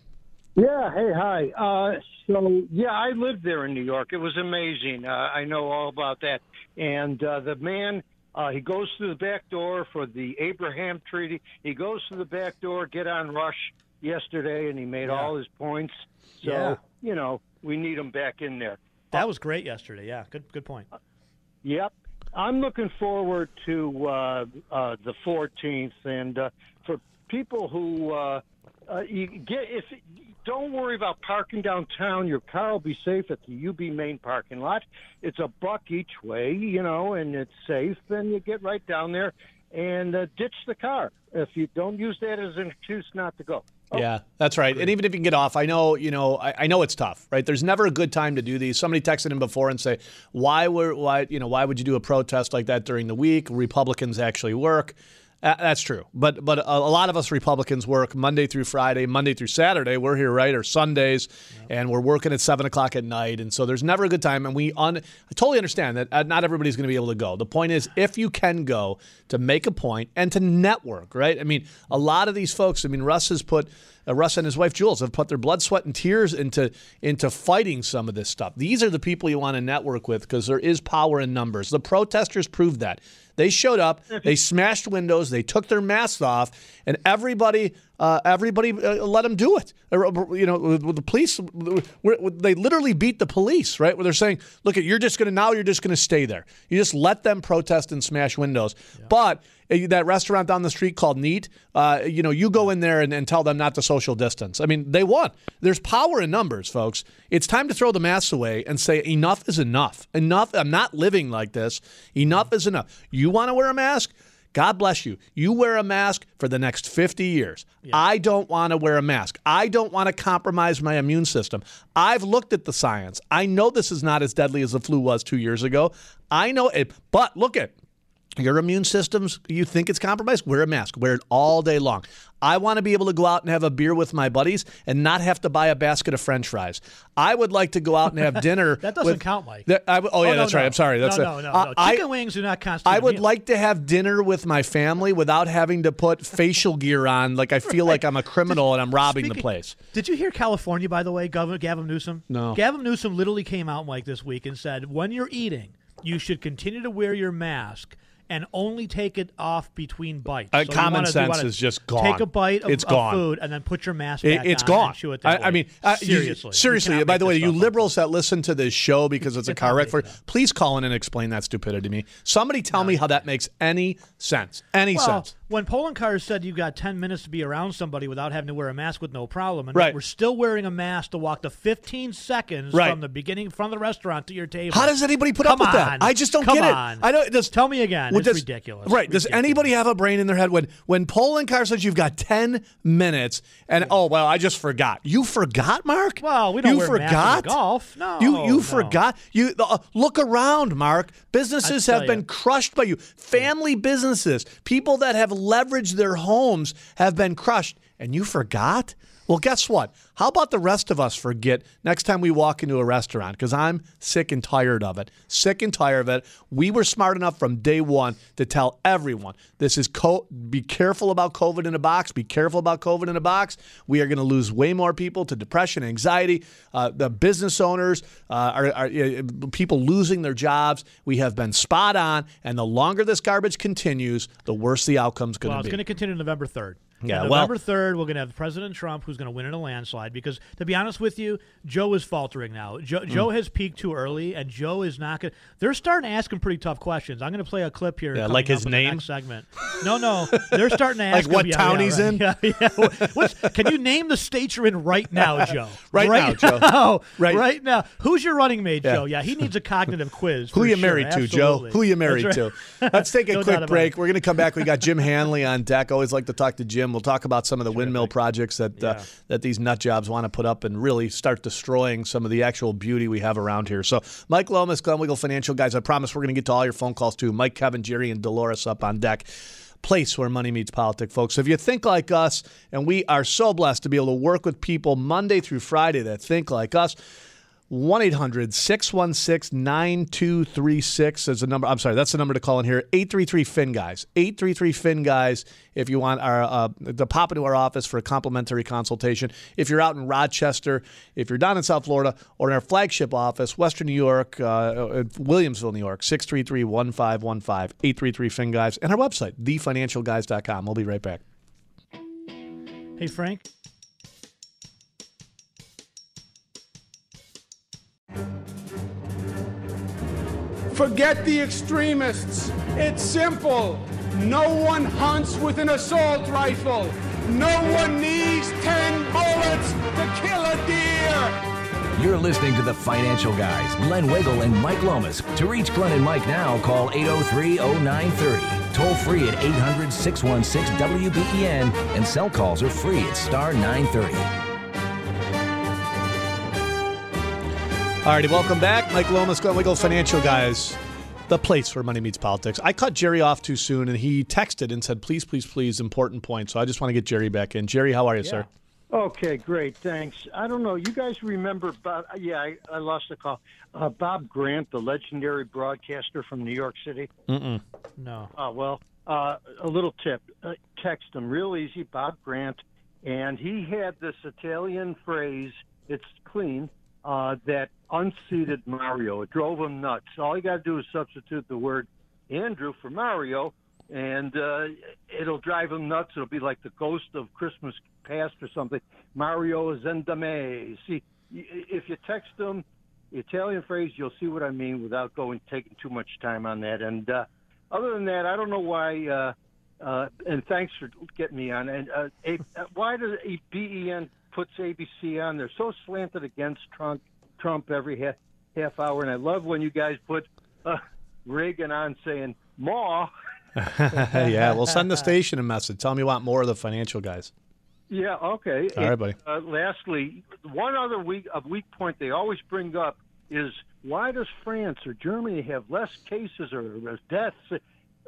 Yeah. Hey. Hi. Uh, so yeah, I lived there in New York. It was amazing. Uh, I know all about that. And uh, the man, uh, he goes through the back door for the Abraham Treaty. He goes through the back door. Get on Rush yesterday, and he made Yeah. all his points. So Yeah. you know we need him back in there. That was great yesterday. Yeah, good good point. Yep. I'm looking forward to uh, uh, the 14th, and uh, for people who uh, uh, you get if don't worry about parking downtown. Your car will be safe at the UB main parking lot. It's a buck each way, you know, and it's safe. Then you get right down there and uh, ditch the car. If you don't use that as an excuse not to go. Yeah, that's right. And even if you can get off, I know, you know, I, I know it's tough, right? There's never a good time to do these. Somebody texted in before and say, why were, why, you know, why would you do a protest like that during the week? Republicans actually work. Uh, that's true, but but a, lot of us Republicans work Monday through Friday, Monday through Saturday. We're here right or Sundays, and we're working at seven o'clock at night, and so there's never a good time. And we un, I totally understand that uh, not everybody's going to be able to go. The point is, if you can go, to make a point and to network, right? I mean, a lot of these folks. I mean, Russ has put. Uh, Russ and his wife Jules have put their blood, sweat, and tears into into fighting some of this stuff. These are the people you want to network with because there is power in numbers. The protesters proved that. They showed up, they smashed windows, they took their masks off, and everybody, uh, everybody uh, let them do it. Uh, You know, the police, they literally beat the police, right? Where they're saying, "Look, you're just going to now, you're just going to stay there. You just let them protest and smash windows." But uh, that restaurant down the street called Neat, uh, you know, you go in there and, and tell them not to social distance. I mean, they won. There's power in numbers, folks. It's time to throw the masks away and say enough is enough. Enough. I'm not living like this. Enough is enough. You want to wear a mask? God bless you. You wear a mask for the next 50 years. I don't want to wear a mask. I don't want to compromise my immune system. I've looked at the science. I know this is not as deadly as the flu was two years ago. I know it, but look at Your immune systems, you think it's compromised? Wear a mask. Wear it all day long. I want to be able to go out and have a beer with my buddies and not have to buy a basket of French fries. I would like to go out and have dinner. That doesn't with- count, Mike. I w- oh, yeah, no, that's no. right. I'm sorry. That's no, no, no, uh, no. I- Chicken wings do not constitute. I would meal. like to have dinner with my family without having to put facial gear on. Like I feel like I'm a criminal and I'm robbing the place. Did you hear California, by the way, Governor Gavin Newsom? No. Gavin Newsom literally came out Mike this week and said, when you're eating, you should continue to wear your mask and only take it off between bites. Uh, So common wanna- sense is just gone. Take a bite of, It's of gone. food and then put your mask It- back it's on gone. it I, I mean, uh, seriously. You seriously. By the way, you stuff up. liberals that listen to this show because it's a car wreck for, please call in and explain that stupidity to me. Somebody tell me how that makes any sense. Any well, sense. When Poloncarz said you've got 10 minutes to be around somebody without having to wear a mask with no problem, and Right. we're still wearing a mask to walk the 15 seconds Right. from the beginning from the restaurant to your table. How does anybody put Come up with that? I just don't Come get on. it. I don't. Does, Tell me again. Well, it's does- ridiculous. Right. Does anybody have a brain in their head when when Poloncarz says you've got ten minutes and oh well I just forgot. You forgot, Mark. Well, we don't you wear masks forgot golf. No, You you no. forgot. You uh, look around, Mark. Businesses have been you. crushed by you. Family businesses, people that have leveraged their homes have been crushed, and you forgot. Well, guess what? How about the rest of us forget next time we walk into a restaurant? Because I'm sick and tired of it. Sick and tired of it. We were smart enough from day one to tell everyone this is co- be careful about COVID in a box. Be careful about COVID in a box. We are going to lose way more people to depression, anxiety. Uh, the business owners uh, are, are uh, people losing their jobs. We have been spot on, and the longer this garbage continues, the worse the outcome's going to Well, to it's going to continue November 3rd. Yeah, November 3rd, we're going to have President Trump who's going to win in a landslide because, to be honest with you, Joe is faltering now. Joe, Mm. Joe has peaked too early, and Joe is not going to. They're starting to ask him pretty tough questions. I'm going to play a clip here. Yeah, like his up in the name? segment. No, no. They're starting to ask Like what yeah, town yeah, he's right. in? Yeah, yeah. What's, can you name the states you're in right now, Joe? Right now, Joe. Right. right now. Who's your running mate, Yeah. Joe? Yeah, he needs a cognitive quiz. Who you sure. married to, Joe? Absolutely. Who you married That's to? Let's take a No quick break. We're going to come back. We got Jim Hanley on deck. Always like to talk to Jim. We'll talk about some of the windmill projects that uh, that these nut jobs want to put up and really start destroying some of the actual beauty we have around here. So, Mike Lomas, Glenn Wiggle Financial Guys. I promise we're going to get to all your phone calls too. Mike, Kevin, Jerry, and Dolores up on deck place where money meets politics, folks. So if you think like us, and we are so blessed to be able to work with people Monday through Friday that think like us, 1 800 616 9236 is the number. I'm sorry, that's the number to call in here. 833 Fin Guys. 833 Fin Guys if you want our uh, to pop into our office for a complimentary consultation. If you're out in Rochester, if you're down in South Florida, or in our flagship office, Western New York, uh, uh, Williamsville, New York, 633 1515 833 Fin Guys, and our website, thefinancialguys.com. We'll be right back. Hey, Frank. Forget the extremists. It's simple. No one hunts with an assault rifle. No one needs 10 bullets to kill a deer. You're listening to the Financial Guys, Glenn Wiggle and Mike Lomas. To reach Glenn and Mike now, call 803 0930. Toll free at 800 616 WBEN, and cell calls are free at star 930. All righty, welcome back. Mike Lomas, Glenn Wiggle, Financial Guys, the place where money meets politics. I cut Jerry off too soon, and he texted and said, please, please, please, important point. So I just want to get Jerry back in. Jerry, how are you, sir? Okay, great. Thanks. I don't know. You guys remember Bob? Yeah, I, I lost the call. Uh, Bob Grant, the legendary broadcaster from New York City. Mm-mm. No. Oh, well, uh, a little tip. Uh, text him real easy, Bob Grant. And he had this Italian phrase, it's clean, uh, that unseated Mario. It drove him nuts. All you got to do is substitute the word Andrew for Mario, and uh, it'll drive him nuts. It'll be like the ghost of Christmas past or something. Mario May. See, if you text him the Italian phrase, you'll see what I mean without going taking too much time on that. And uh, other than that, I don't know why. Uh, uh, and thanks for getting me on. And uh, a, uh, why does a BEN puts ABC on? They're so slanted against Trump. Trump every half half hour, and I love when you guys put uh, Reagan on saying "Ma." yeah, well, send the station a message. Tell them you want more of the Financial Guys. Yeah, okay. All right, buddy. Uh, lastly, one other weak a weak point they always bring up is why does France or Germany have less cases or or deaths?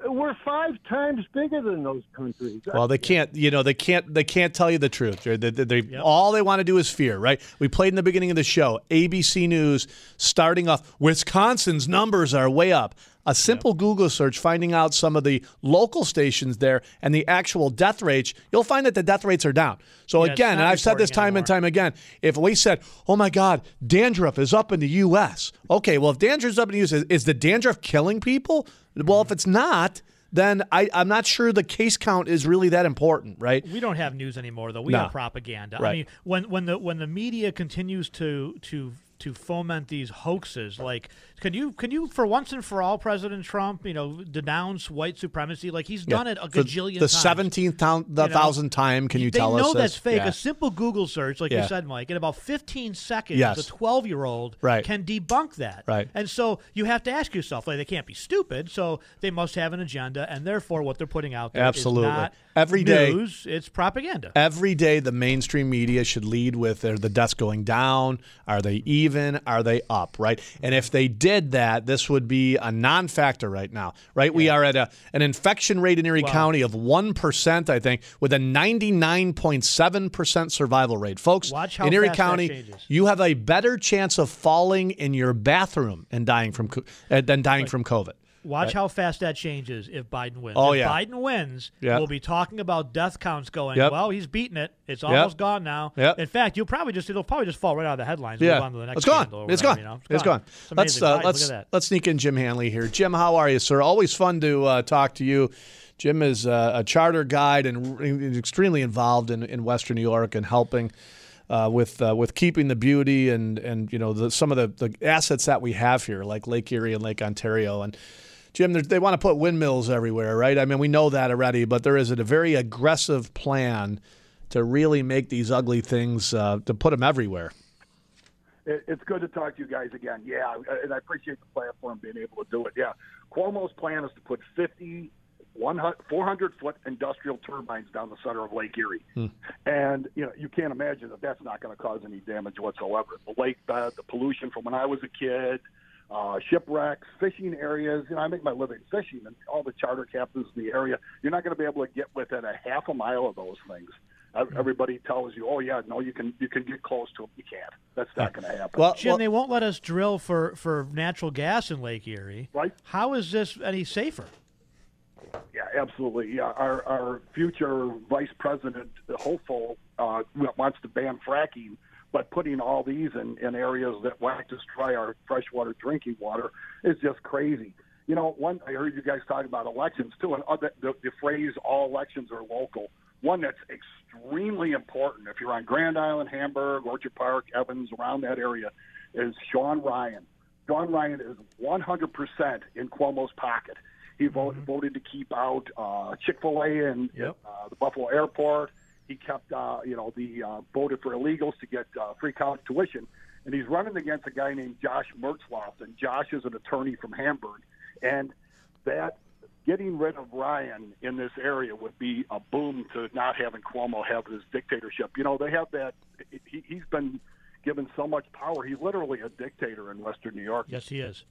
We're five times bigger than those countries. Well, they can't. You know, they can't. They can't tell you the truth. They, they, they- All they want to do is fear, right? We played in the beginning of the show. ABC News starting off. Wisconsin's numbers are way up. A simple Google search, finding out some of the local stations there and the actual death rates, you'll find that the death rates are down. So Yeah, again, and I've said this time and time again, if we said, "Oh my God, dandruff is up in the U.S." Okay, well, if dandruff is up in the U.S., is, is the dandruff killing people? Well, if it's not, then I, I'm not sure the case count is really that important, right? We don't have news anymore, though. We No. have propaganda. I mean, when when the when the media continues to to to foment these hoaxes, like can you can you for once and for all, President Trump, you know, denounce white supremacy? Like he's done it a For gajillion the times. seventeenth town, the You know, time. Can you they tell know that's this? fake. Yeah. A simple Google search, like Yeah. you said, Mike, in about 15 seconds, Yes. a 12 year old Right. can debunk that. Right. And so you have to ask yourself, like, they can't be stupid, so they must have an agenda, and therefore what they're putting out there is Absolutely. not Every day- news, it's propaganda. Every day, the mainstream media should lead with are the deaths going down? Are they even? Are they up? Right? And if they did that, this would be a non-factor right now. Right? We are at a an infection rate in Erie Wow. County of one percent, I think, with a ninety-nine point seven percent survival rate. Folks, Watch how in Erie County, you have a better chance of falling in your bathroom and dying from uh, than dying from COVID. Watch Right? how fast that changes if Biden wins. Oh, if yeah. Biden wins, Yeah. we'll be talking about death counts going, Yep. well, he's beating it. It's Yep. almost gone now. Yep. In fact, you'll probably just it'll probably just fall right out of the headlines. Yeah, Move on to the next it's gone. or It's whatever, gone. You know? It's gone. It's let's uh, Right, let's look at that. let's sneak in Jim Hanley here. Jim, how are you, sir? Always fun to uh, talk to you. Jim is uh, a charter guide and extremely involved in, in Western New York and helping uh, with uh, with keeping the beauty and and you know the, some of the, the assets that we have here, like Lake Erie and Lake Ontario. And Jim, they want to put windmills everywhere, right? I mean, we know that already, but there is a very aggressive plan to really make these ugly things uh, to put them everywhere. It's good to talk to you guys again. Yeah, and I appreciate the platform being able to do it. Yeah, Cuomo's plan is to put 50 400 foot industrial turbines down the center of Lake Erie, and you know you can't imagine that that's not going to cause any damage whatsoever. The lake bed, the pollution from when I was a kid. Uh, shipwrecks, fishing areas. You know, I make my living fishing, and all the charter captains in the area. You're not going to be able to get within a half a mile of those things. Everybody tells you, "Oh yeah, no, you can you can get close to them. You can't. That's not going to happen." Well, Jim, they won't let us drill for, for natural gas in Lake Erie. Right. How is this any safer? Yeah, absolutely. Yeah, our our future vice president, uh, hopeful, uh, wants to ban fracking, but putting all these in, in areas that might destroy our freshwater drinking water is just crazy. You know, one I heard you guys talk about elections too, and uh, the, the, phrase "all elections are local." One that's extremely important if you're on Grand Island, Hamburg, Orchard Park, Evans, around that area, is Sean Ryan. Sean Ryan is 100% in Cuomo's pocket. He voted, voted to keep out uh, Chick Fil A and uh, the Buffalo Airport. He kept, uh, you know, the uh, voted for illegals to get uh, free college tuition, and he's running against a guy named Josh Mertzlufft, and Josh is an attorney from Hamburg, and that getting rid of Ryan in this area would be a boom to not having Cuomo have his dictatorship. You know, they have that. He, he's been given so much power. He's literally a dictator in Western New York. Yes, he is.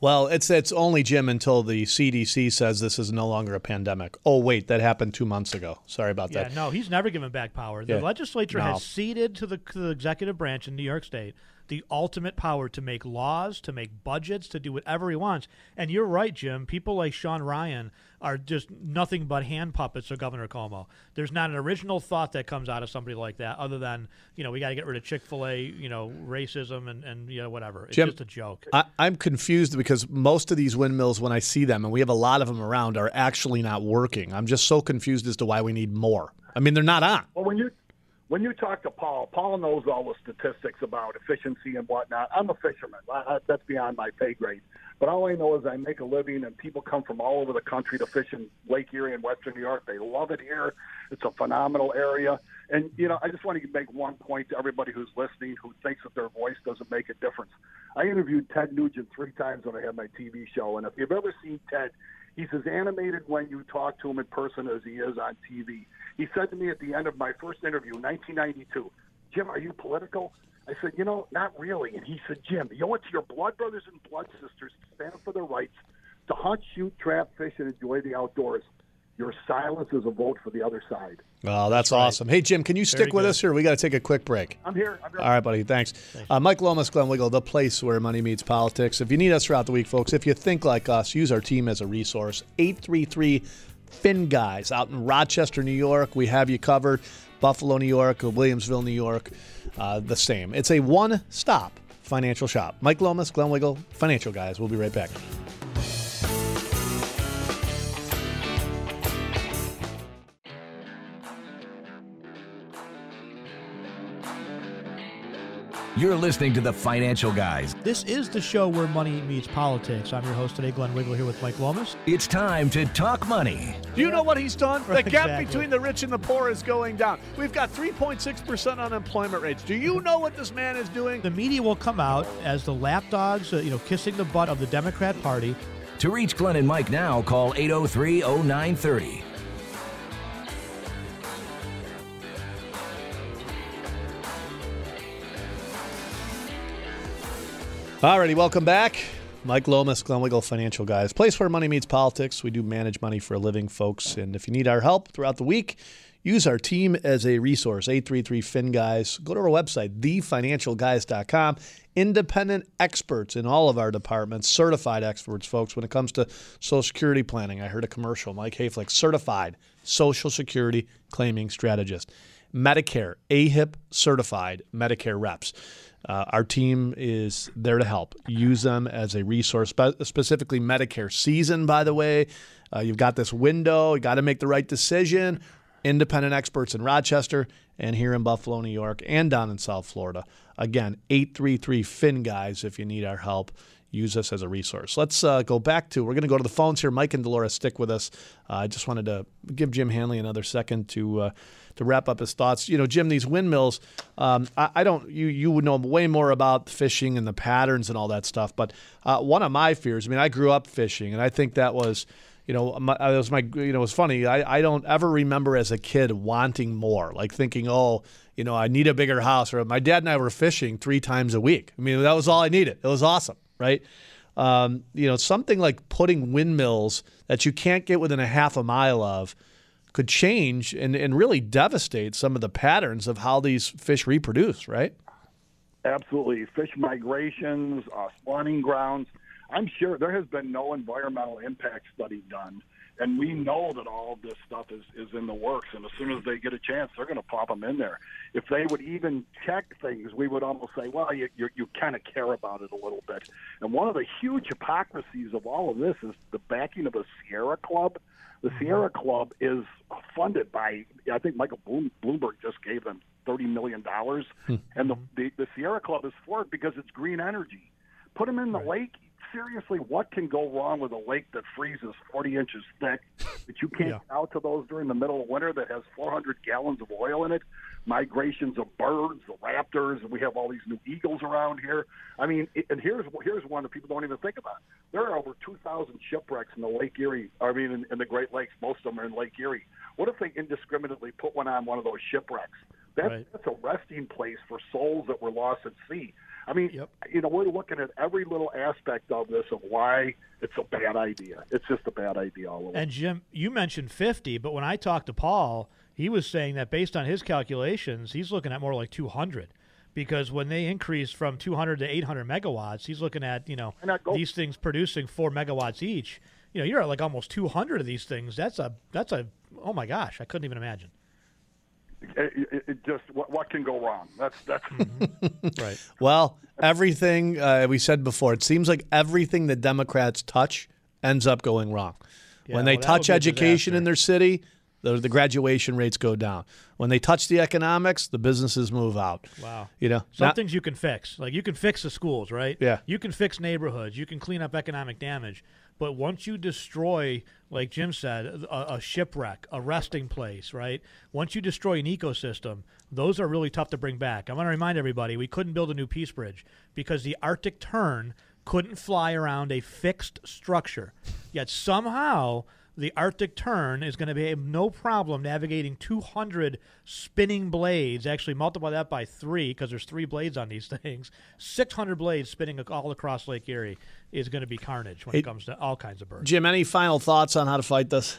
Well, it's it's only Jim until the CDC says this is no longer a pandemic. Oh wait, that happened two months ago. Sorry about Yeah, that. no, he's never given back power. The Yeah. legislature No. has ceded to the, to the executive branch in New York State the ultimate power to make laws, to make budgets, to do whatever he wants. And you're right, Jim. People like Sean Ryan are just nothing but hand puppets of Governor Cuomo. There's not an original thought that comes out of somebody like that, other than you know we got to get rid of Chick Fil A, you know, racism and and you know whatever. It's Jim, just a joke. I, I'm confused because most of these windmills, when I see them, and we have a lot of them around, are actually not working. I'm just so confused as to why we need more. I mean, they're not on. Well, when you when you talk to Paul, Paul knows all the statistics about efficiency and whatnot. I'm a fisherman. I, I, that's beyond my pay grade. But all I know is I make a living, and people come from all over the country to fish in Lake Erie and Western New York. They love it here. It's a phenomenal area. And you know, I just want to make one point to everybody who's listening who thinks that their voice doesn't make a difference. I interviewed Ted Nugent three times when I had my TV show, and if you've ever seen Ted, he's as animated when you talk to him in person as he is on TV. He said to me at the end of my first interview, 1992, Jim, are you political? I said, you know, not really. And he said, Jim, you owe it to your blood brothers and blood sisters to stand up for their rights, to hunt, shoot, trap, fish, and enjoy the outdoors. Your silence is a vote for the other side. Oh, that's awesome. Hey, Jim, can you stick with good. us here? We got to take a quick break. I'm here. I'm here. All right, buddy. Thanks. Uh, Mike Lomas, Glenn Wiggle, the place where money meets politics. If you need us throughout the week, folks, if you think like us, use our team as a resource. 833 Fin Guys out in Rochester, New York. We have you covered. Buffalo, New York, or Williamsville, New York, uh, the same. It's a one stop financial shop. Mike Lomas, Glenn Wiggle, Financial Guys. We'll be right back. You're listening to the Financial Guys. This is the show where money meets politics. I'm your host today, Glenn Wiggle, here with Mike Lomas. It's time to talk money. Do you know what he's done? The Right, gap exactly. between the rich and the poor is going down. We've got 3.6% unemployment rates. Do you know what this man is doing? The media will come out as the lapdogs, uh, you know, kissing the butt of the Democrat Party. To reach Glenn and Mike now, call 803 0930. Alrighty, welcome back. Mike Lomas, Glenn Wiggle, Financial Guys. Place where money meets politics. We do manage money for a living, folks. And if you need our help throughout the week, use our team as a resource. 833 Fin Guys. Go to our website, thefinancialguys.com. Independent experts in all of our departments, certified experts, folks, when it comes to Social Security planning. I heard a commercial, Mike Hayflick, certified Social Security claiming strategist. Medicare, AHIP certified Medicare reps. Uh, our team is there to help. Use them as a resource, spe- specifically Medicare season, by the way. Uh, you've got this window, you got to make the right decision. Independent experts in Rochester and here in Buffalo, New York, and down in South Florida. Again, 833 Fin Guys if you need our help. Use us as a resource. Let's uh, go back to, we're going to go to the phones here. Mike and Dolores, stick with us. Uh, I just wanted to give Jim Hanley another second to uh, to wrap up his thoughts. You know, Jim, these windmills, um, I, I don't, you you would know way more about fishing and the patterns and all that stuff. But uh, one of my fears, I mean, I grew up fishing, and I think that was, you know, my, that was my, you know, it was funny. I, I don't ever remember as a kid wanting more, like thinking, oh, you know, I need a bigger house. Or my dad and I were fishing three times a week. I mean, that was all I needed. It was awesome, right? Um, you know, something like putting windmills that you can't get within a half a mile of could change and, and really devastate some of the patterns of how these fish reproduce, right? Absolutely. Fish migrations, uh, spawning grounds. I'm sure there has been no environmental impact study done. And we know that all of this stuff is, is in the works. And as soon as they get a chance, they're going to pop them in there. If they would even check things, we would almost say, well, you, you, you kind of care about it a little bit. And one of the huge hypocrisies of all of this is the backing of the Sierra Club. The mm-hmm. Sierra Club is funded by, I think Michael Bloom, Bloomberg just gave them $30 million. Hmm. And the, mm-hmm. the, the Sierra Club is for it because it's green energy. Put them in the lake. Seriously, what can go wrong with a lake that freezes 40 inches thick, that you can't Yeah. get out to those during the middle of winter, that has 400 gallons of oil in it, migrations of birds, the raptors, and we have all these new eagles around here. I mean, it, and here's here's one that people don't even think about. There are over 2,000 shipwrecks in the Lake Erie. I mean, in, in the Great Lakes. Most of them are in Lake Erie. What if they indiscriminately put one on one of those shipwrecks? That, Right. That's a resting place for souls that were lost at sea. I mean, you know, we're looking at every little aspect of this of why it's a bad idea. It's just a bad idea all over. And Jim, you mentioned 50, but when I talked to Paul, he was saying that based on his calculations, he's looking at more like 200. Because when they increase from 200 to 800 megawatts, he's looking at you know these things producing four megawatts each. You know, you're at like almost 200 of these things. That's a that's a oh my gosh, I couldn't even imagine. It, it, it just what, what can go wrong? That's that's right. Well, everything uh, we said before, it seems like everything the Democrats touch ends up going wrong. Yeah, when they well, touch would be a education in their city, the, the graduation rates go down. When they touch the economics, the businesses move out. Wow. You know, Some not- things you can fix. Like you can fix the schools, right? Yeah. You can fix neighborhoods. You can clean up economic damage. But once you destroy, like Jim said, a, a shipwreck, a resting place, right? Once you destroy an ecosystem, those are really tough to bring back. I want to remind everybody we couldn't build a new peace bridge because the Arctic tern couldn't fly around a fixed structure. Yet somehow the Arctic Tern is going to be no problem navigating 200 spinning blades. Actually, multiply that by three because there's three blades on these things. 600 blades spinning all across Lake Erie is going to be carnage when Hey, it comes to all kinds of birds. Jim, any final thoughts on how to fight this?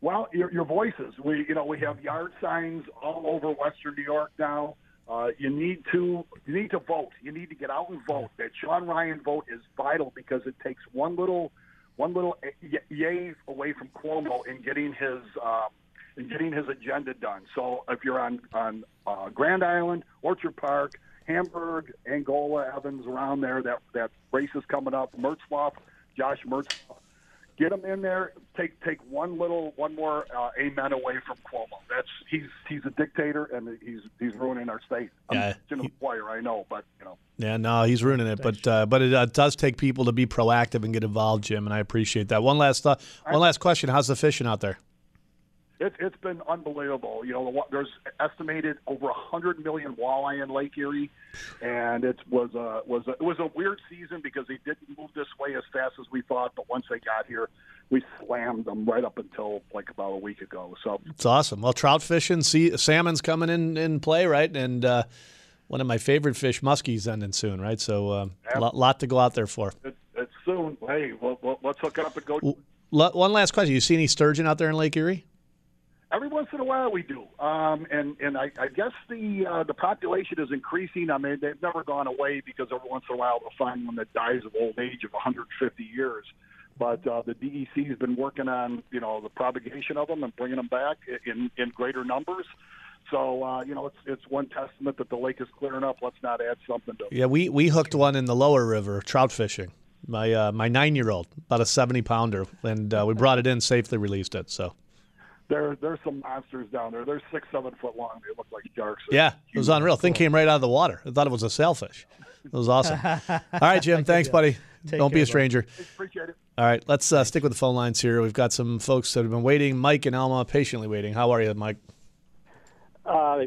Well, your, your voices. We, you know, we have yard signs all over Western New York now. Uh, you need to you need to vote. You need to get out and vote. That Sean Ryan vote is vital because it takes one little one little y- yay away from Cuomo in getting his uh, in getting his agenda done. So if you're on on uh, Grand Island, Orchard Park, Hamburg, Angola, Evans, around there, that that race is coming up. Mertzlufft, Josh Mertzlufft, get him in there. Take take one little one more uh, amen away from Cuomo. That's he's he's a dictator and he's he's ruining our state. I'm Yeah, Jim McGuire, I know, but you know. Yeah, no, he's ruining it, but uh, but it uh, does take people to be proactive and get involved, Jim, and I appreciate that. One last uh, one last question: How's the fishing out there? It, it's been unbelievable. You know, there's estimated over a hundred million walleye in Lake Erie, and it was a was a, it was a weird season because they didn't move this way as fast as we thought. But once they got here, we slammed them right up until like about a week ago. So It's awesome. Well, trout fishing, see, salmon's coming in in play, right? And uh, one of my favorite fish, muskies, ending soon, right? So a uh, lot, lot to go out there for. it, it's soon. Hey, well, well, let's hook it up and go. L- one last question: You see any sturgeon out there in Lake Erie? Every once in a while, we do, um, and and I, I guess the uh, the population is increasing. I mean, they've never gone away because every once in a while they'll find one that dies of old age of 150 years. But uh, the DEC has been working on you know the propagation of them and bringing them back in in greater numbers. So uh, you know, it's it's one testament that the lake is clearing up. Let's not add something to. It. Yeah, we we hooked one in the lower river, trout fishing. My uh, my nine year old, about a seventy pounder, and uh, we brought it in, safely released it. So There there's some monsters down there. They're six seven foot long. They look like sharks. yeah, it was unreal. Thing came right out of the water. I thought it was a sailfish. It was awesome. All right, Jim. Thanks, buddy. Take Don't be a stranger. Appreciate it. All right, let's uh, stick with the phone lines here. We've got some folks that have been waiting. Mike and Elma patiently waiting. How are you, Mike? Uh,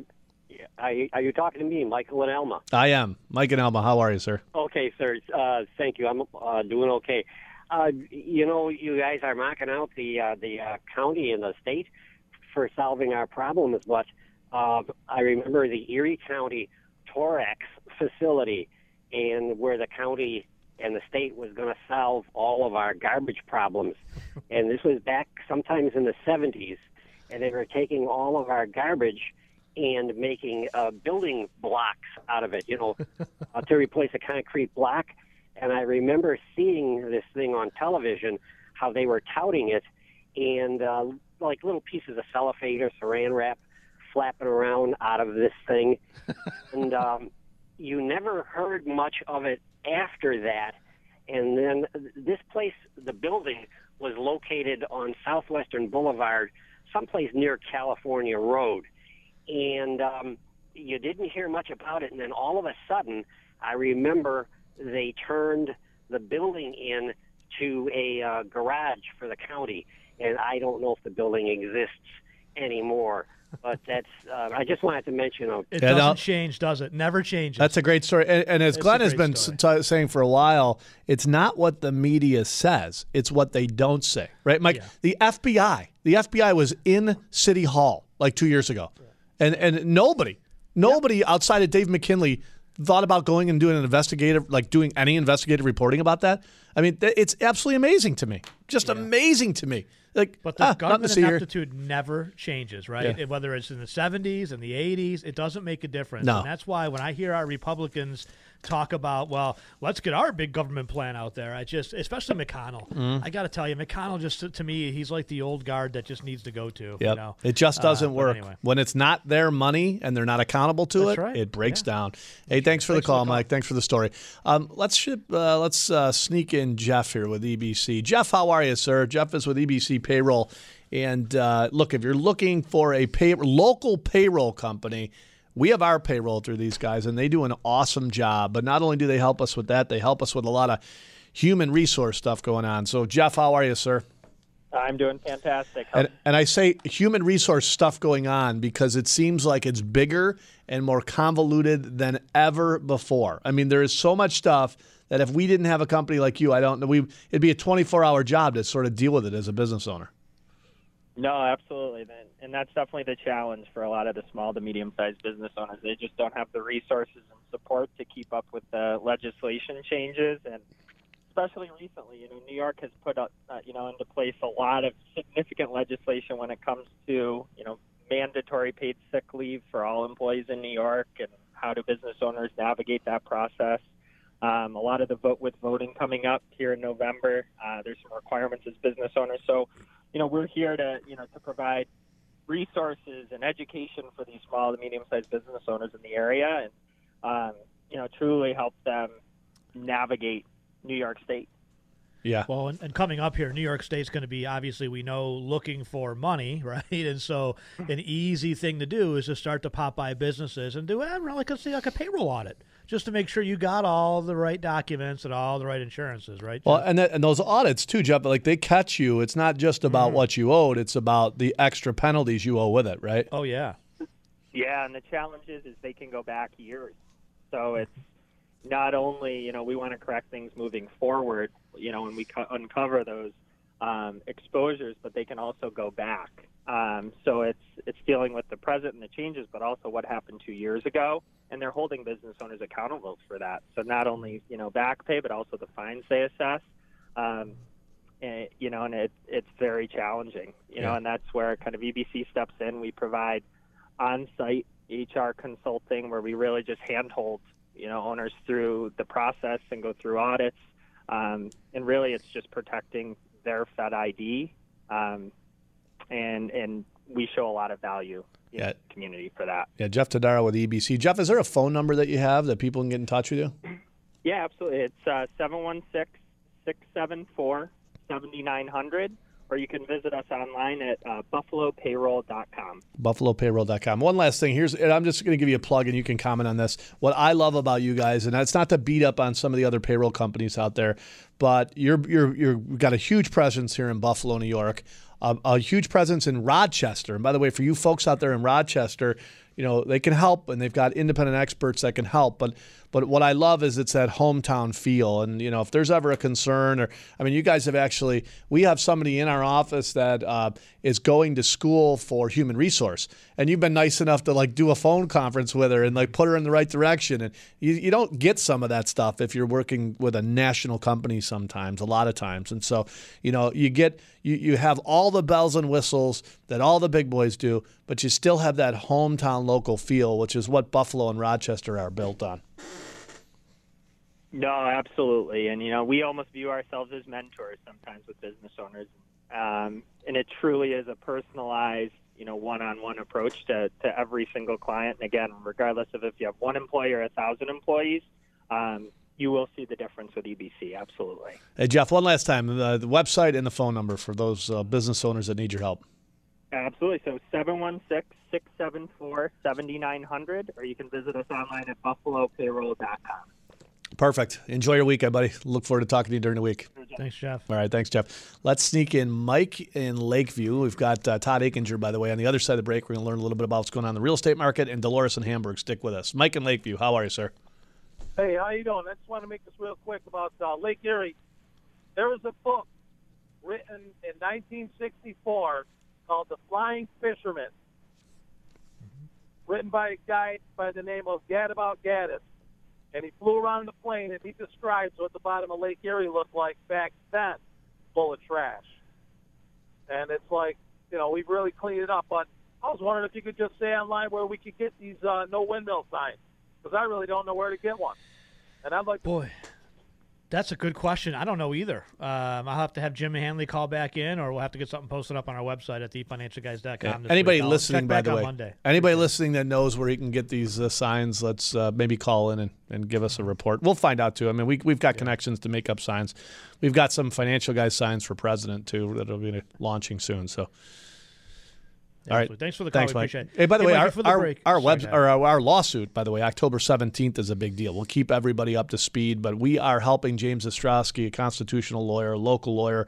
are, you, are you talking to me, Michael and Elma? I am. Mike and Elma, how are you, sir? Okay, sir. Uh, thank you. I'm uh, doing okay. Uh, you know, you guys are marking out the uh, the uh, county and the state for solving our problems, but uh, I remember the Erie County Torex facility, and where the county and the state was going to solve all of our garbage problems, and this was back sometimes in the 70s, and they were taking all of our garbage and making uh, building blocks out of it, you know, uh, to replace a concrete block. And I remember seeing this thing on television, how they were touting it, and uh, like little pieces of cellophane or saran wrap flapping around out of this thing. and um, you never heard much of it after that. And then this place, the building, was located on Southwestern Boulevard, someplace near California Road and um, you didn't hear much about it. And then all of a sudden, I remember they turned the building in to a uh, garage for the county, and I don't know if the building exists anymore. But that's uh, I just wanted to mention. Uh, It doesn't no. change, does it? Never changes. That's a great story. And, and as It's Glenn has been story. s- t- saying for a while, it's not what the media says, it's what they don't say. Right, Mike? The FBI, the FBI was in City Hall like two years ago. And, and nobody, nobody outside of Dave McKinley thought about going and doing an investigative, like doing any investigative reporting about that. I mean, th- it's absolutely amazing to me. Just amazing to me. Like, But the ah, government ineptitude never changes, right? Yeah. Whether it's in the 70s and the 80s, it doesn't make a difference. No. And that's why when I hear our Republicans talk about, well, let's get our big government plan out there, I just, especially McConnell, Mhm. I got to tell you, McConnell just, to me, he's like the old guard that just needs to go to. Yep. You know? It just Uh, doesn't but work. Anyway. When it's not their money and they're not accountable to That's it, right. it breaks down. Hey, thanks for the call, Mike. Thanks for the story. Um, let's ship, uh, let's uh, sneak in Jeff here with EBC. Jeff, how are you, sir? Jeff is with EBC Payroll. And uh, look, if you're looking for a pay- local payroll company, we have our payroll through these guys, and they do an awesome job. But not only do they help us with that, they help us with a lot of human resource stuff going on. So, Jeff, how are you, sir? I'm doing fantastic. And, and I say human resource stuff going on because it seems like it's bigger and more convoluted than ever before. I mean, there is so much stuff that if we didn't have a company like you, I don't know, we it'd be a 24 hour job to sort of deal with it as a business owner. No, absolutely. And that's definitely the challenge for a lot of the small to medium sized business owners. They just don't have the resources and support to keep up with the legislation changes. And especially recently, you know, New York has put up, uh, you know, into place a lot of significant legislation when it comes to, you know, mandatory paid sick leave for all employees in New York and how do business owners navigate that process. Um, a lot of the vote with voting coming up here in November. Uh, there's some requirements as business owners. So, you know, we're here to, you know, to provide resources and education for these small to medium-sized business owners in the area, and um, you know, truly help them navigate New York State. Yeah. Well, and, and coming up here, New York State's going to be obviously we know looking for money, right? And so an easy thing to do is to start to pop by businesses and do eh, like a say like a payroll audit, just to make sure you got all the right documents and all the right insurances, right? Well, and that, and those audits too, Jeff. Like they catch you. It's not just about what you owed; it's about the extra penalties you owe with it, right? Oh yeah. Yeah, and the challenge is, is they can go back years. So it's not only you know we want to correct things moving forward, you know, when we co- uncover those um, exposures, but they can also go back. Um, so it's it's dealing with the present and the changes, but also what happened two years ago, and they're holding business owners accountable for that. So not only you know back pay, but also the fines they assess. Um, and, you know, and it, it's very challenging. You know, and that's where kind of EBC steps in. We provide on-site HR consulting where we really just handhold you know owners through the process and go through audits um, and really it's just protecting their fed id um, and and we show a lot of value Yeah. community for that Yeah, Jeff Tadaro with EBC. Jeff, is there a phone number that you have that people can get in touch with you? yeah absolutely it's uh, 716-674-7900 or you can visit us online at uh, buffalopayroll.com BuffaloPayroll.com. One last thing. Here's, and I'm just going to give you a plug, and you can comment on this. What I love about you guys, and that's not to beat up on some of the other payroll companies out there, but you're you're you're you've got a huge presence here in Buffalo, New York, a, a huge presence in Rochester. And by the way, for you folks out there in Rochester, you know they can help, and they've got independent experts that can help. But but what I love is it's that hometown feel, and you know if there's ever a concern, or I mean, you guys have actually we have somebody in our office that uh, is going to school for human resource, and you've been nice enough to like do a phone conference with her and like put her in the right direction. And you, you don't get some of that stuff if you're working with a national company sometimes, a lot of times. And so, you know, you get you you have all the bells and whistles that all the big boys do, but you still have that hometown local feel, which is what Buffalo and Rochester are built on. No, absolutely. And, you know, we almost view ourselves as mentors sometimes with business owners. Um, and it truly is a personalized, you know, one on one approach to, to every single client. And again, regardless of if you have one employee or a thousand employees, um, you will see the difference with EBC. Absolutely. Hey Jeff, one last time, uh, the website and the phone number for those uh, business owners that need your help. Absolutely. So 716 674 7900, or you can visit us online at buffalopayroll.com. Perfect. Enjoy your weekend, buddy. Look forward to talking to you during the week. Thanks, Jeff. All right, thanks, Jeff. Let's sneak in Mike in Lakeview. We've got uh, Todd Aikinger, by the way, on the other side of the break. We're going to learn a little bit about what's going on in the real estate market. And Dolores in Hamburg, stick with us. Mike in Lakeview, how are you, sir? Hey, how you doing? I just want to make this real quick about uh, Lake Erie. There was a book written in 1964 called The Flying Fisherman, written by a guy by the name of Gadabout Gaddis. And he flew around in the plane and he describes what the bottom of Lake Erie looked like back then, full of trash. And it's like, you know, we've really cleaned it up. But I was wondering if you could just say online where we could get these uh, no windmill signs, because I really don't know where to get one. And I'd like Boy, that's a good question. I don't know either. Um, I'll have to have Jim Hanley call back in, or we'll have to get something posted up on our website at thefinancialguys.com. this Anybody week. Listening, by the way, Monday. anybody listening that knows where he can get these uh, signs, let's uh, maybe call in and, and give us a report. We'll find out too. I mean, we, we've got connections to make up signs. We've got some financial guys signs for president too that'll be launching soon. So. All right. Thanks for the call. Thanks, We Mike. appreciate it. Hey, by the Hey, way, Mike, our before the our, break- our Sorry, web or our, our lawsuit, by the way, October seventeenth is a big deal. We'll keep everybody up to speed, but we are helping James Ostrowski, a constitutional lawyer, local lawyer,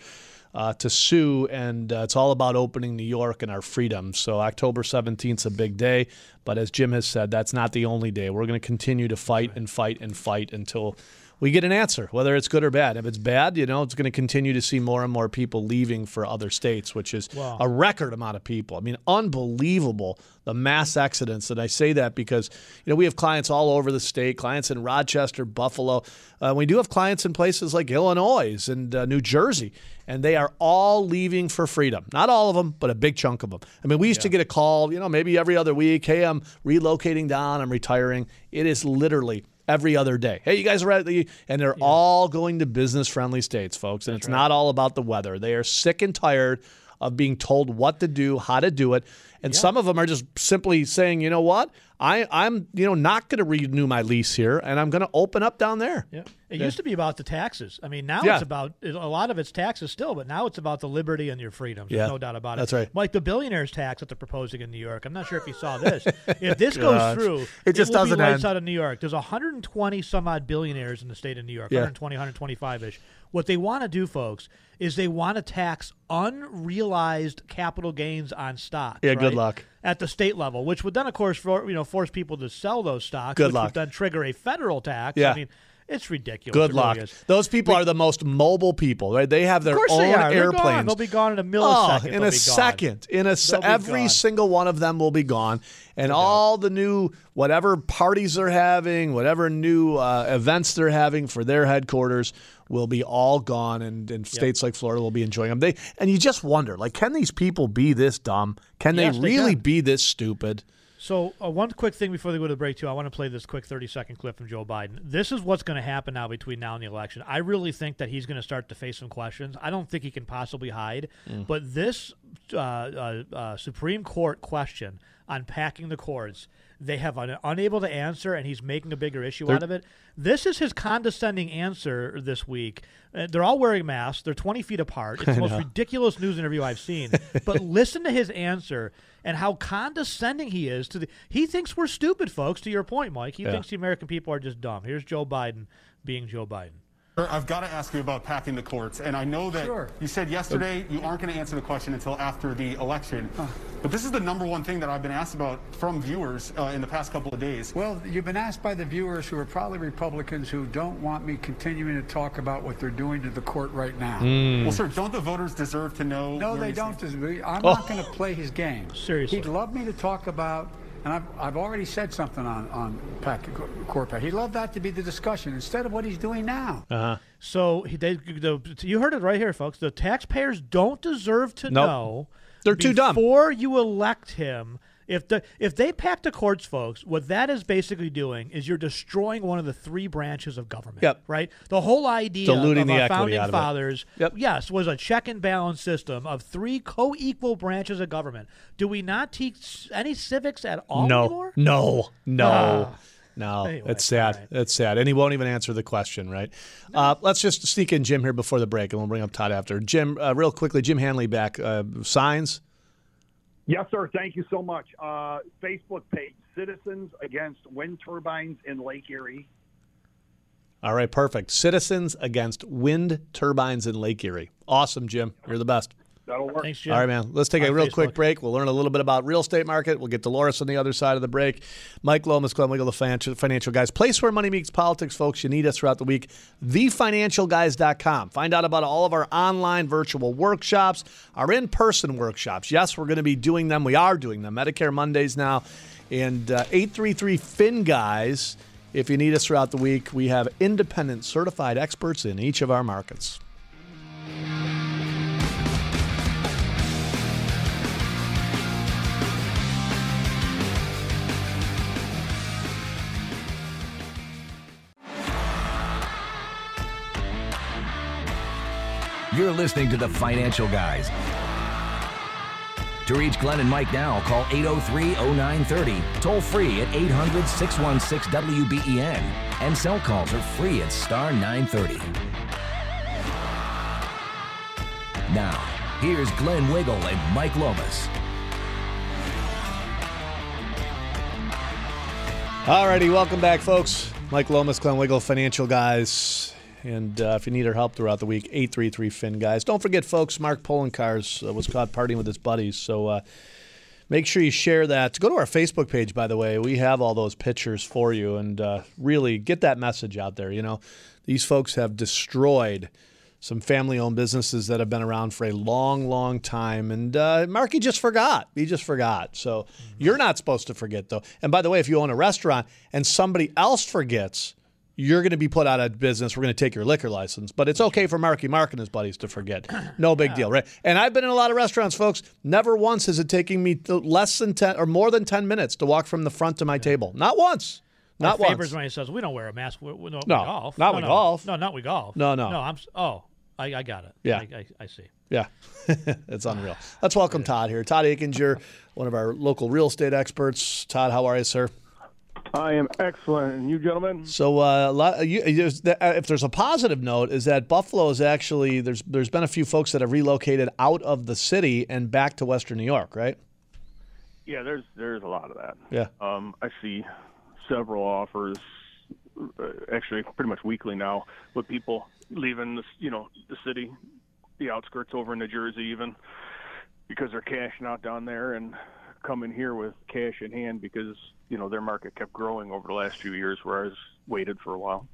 uh, to sue, and uh, it's all about opening New York and our freedom. So October seventeenth is a big day, but as Jim has said, that's not the only day. We're going to continue to fight and fight and fight until we get an answer, whether it's good or bad. If it's bad, you know, it's going to continue to see more and more people leaving for other states, which is Wow. a record amount of people. I mean, unbelievable the mass accidents. And I say that because, you know, we have clients all over the state, clients in Rochester, Buffalo. Uh, we do have clients in places like Illinois and uh, New Jersey, and they are all leaving for freedom. Not all of them, but a big chunk of them. I mean, we used to get a call, you know, maybe every other week. Hey, I'm relocating down, I'm retiring. It is literally every other day. Hey, you guys are ready? And they're all going to business friendly states, folks. And it's not all about the weather. They are sick and tired of being told what to do, how to do it. And some of them are just simply saying, you know what? I, I'm, you know, not going to renew my lease here, and I'm going to open up down there. Yeah. It used to be about the taxes. I mean, now Yeah. it's about a lot of it's taxes still, but now it's about the liberty and your freedoms. There's Yeah. no doubt about it. That's right. Like the billionaires tax that they're proposing in New York. I'm not sure if you saw this. if this goes through, It just will doesn't be lights end. out of New York. There's 120 some odd billionaires in the state of New York. Yeah. 120, 125 ish. What they want to do, folks, is they want to tax unrealized capital gains on stocks. Yeah, good luck. At the state level, which would then, of course, for, you know, force people to sell those stocks, Good which luck. would then trigger a federal tax. Yeah. I mean, it's ridiculous. Good It luck. is. Those people are the most mobile people, right? They have their Of course own they are. They're airplanes. They'll be gone in a millisecond. Oh, in They'll a gone. second. In a se- every gone. single one of them will be gone, and all the new whatever parties they're having, whatever new uh, events they're having for their headquarters will be all gone, and, and states like Florida will be enjoying them. They and you just wonder, like, can these people be this dumb? Can Yes, they they really can. be this stupid? So, uh, one quick thing before they go to the break, too. I want to play this quick 30 second clip from Joe Biden. This is what's going to happen now between now and the election. I really think that he's going to start to face some questions. I don't think he can possibly hide. Mm. But this uh, uh, uh, Supreme Court question on packing the courts, they have un- unable to answer, and he's making a bigger issue They're- out of it. This is his condescending answer this week. Uh, they're all wearing masks. They're 20 feet apart. It's I the most know. ridiculous news interview I've seen. but listen to his answer and how condescending he is to the. He thinks we're stupid, folks. To your point, Mike, he Yeah. thinks the American people are just dumb. Here's Joe Biden being Joe Biden. Sir, I've got to ask you about packing the courts. And I know that Sure. you said yesterday you aren't going to answer the question until after the election. But this is the number one thing that I've been asked about from viewers uh, in the past couple of days. Well, you've been asked by the viewers who are probably Republicans who don't want me continuing to talk about what they're doing to the court right now. Well, sir, don't the voters deserve to know? No, they don't. stand? disagree. I'm Oh. not going to play his game. Seriously. He'd love me to talk about, and I've, I've already said something on, on pack, court pack. He'd love that to be the discussion instead of what he's doing now. Uh-huh. So he, they, the, you heard it right here, folks. The taxpayers don't deserve to Nope. know. They're too dumb. Before you elect him, if the if they pack the courts, folks, what that is basically doing is you're destroying one of the three branches of government. Yep. Right. The whole idea Diluting of the our founding out of it. fathers, yes, was a check and balance system of three co-equal branches of government. Do we not teach any civics at all no, anymore? no, no, Ah. no. Anyway, it's sad. It's sad, and he won't even answer the question. Right? Uh, let's just sneak in Jim here before the break, and we'll bring up Todd after. Jim, uh, real quickly, Jim Hanley back. Uh, signs. Yes, sir. Thank you so much. Uh, Facebook page: Citizens Against Wind Turbines in Lake Erie. All right, perfect. Citizens against wind turbines in Lake Erie. Awesome, Jim. You're the best. That'll work. Thanks, All right, man. Let's take a real Facebook. quick break. We'll learn a little bit about real estate market. We'll get Dolores on the other side of the break. Mike Lomas, Glenn Wiggle, the financial, financial guys. Place where money meets politics, folks. You need us throughout the week. TheFinancialGuys.com. Find out about all of our online virtual workshops, our in-person workshops. Yes, we're going to be doing them. We are doing them. Medicare Mondays now. And uh, 833 Fin Guys. If you need us throughout the week, we have independent certified experts in each of our markets. You're listening to the Financial Guys. To reach Glenn and Mike now, call 803 0930, toll free at 800 616 WBEN, and cell calls are free at star 930. Now, here's Glenn Wiggle and Mike Lomas. Alrighty, welcome back, folks. Mike Lomas, Glenn Wiggle, Financial Guys. And uh, if you need our help throughout the week, 833 Fin Guys. Don't forget, folks, Mark Poloncarz uh, was caught partying with his buddies. So uh, make sure you share that. Go to our Facebook page, by the way. We have all those pictures for you. And uh, really get that message out there. You know, These folks have destroyed some family owned businesses that have been around for a long, long time. And uh, Mark, he just forgot. He just forgot. So you're not supposed to forget, though. And by the way, if you own a restaurant and somebody else forgets, you're going to be put out of business. We're going to take your liquor license. But it's okay for Marky Mark and his buddies to forget. No big deal, right? And I've been in a lot of restaurants, folks. Never once has it taken me less than 10 or more than 10 minutes to walk from the front to my table. Not once. Not Our once. When he says we don't wear a mask. We, we, no, No, we golf. not no, with no. golf. No, not with golf. No, no. No, I'm. s- Oh, I, I got it. Yeah. I, I, I see. Yeah, it's unreal. Let's welcome Todd here. Todd Aikinger, one of our local real estate experts. Todd, how are you, sir? I am excellent. And you, gentlemen? So, uh, a lot, you, you- uh, if there's a positive note, is that Buffalo is actually there's there's been a few folks that have relocated out of the city and back to Western New York, right? Yeah, there's there's a lot of that. Yeah. Um, I see several offers, uh, actually pretty much weekly now, with people leaving the you know the city, the outskirts over in New Jersey even, because they're cashing out down there and coming here with cash in hand because you know their market kept growing over the last few years, whereas waited for a while.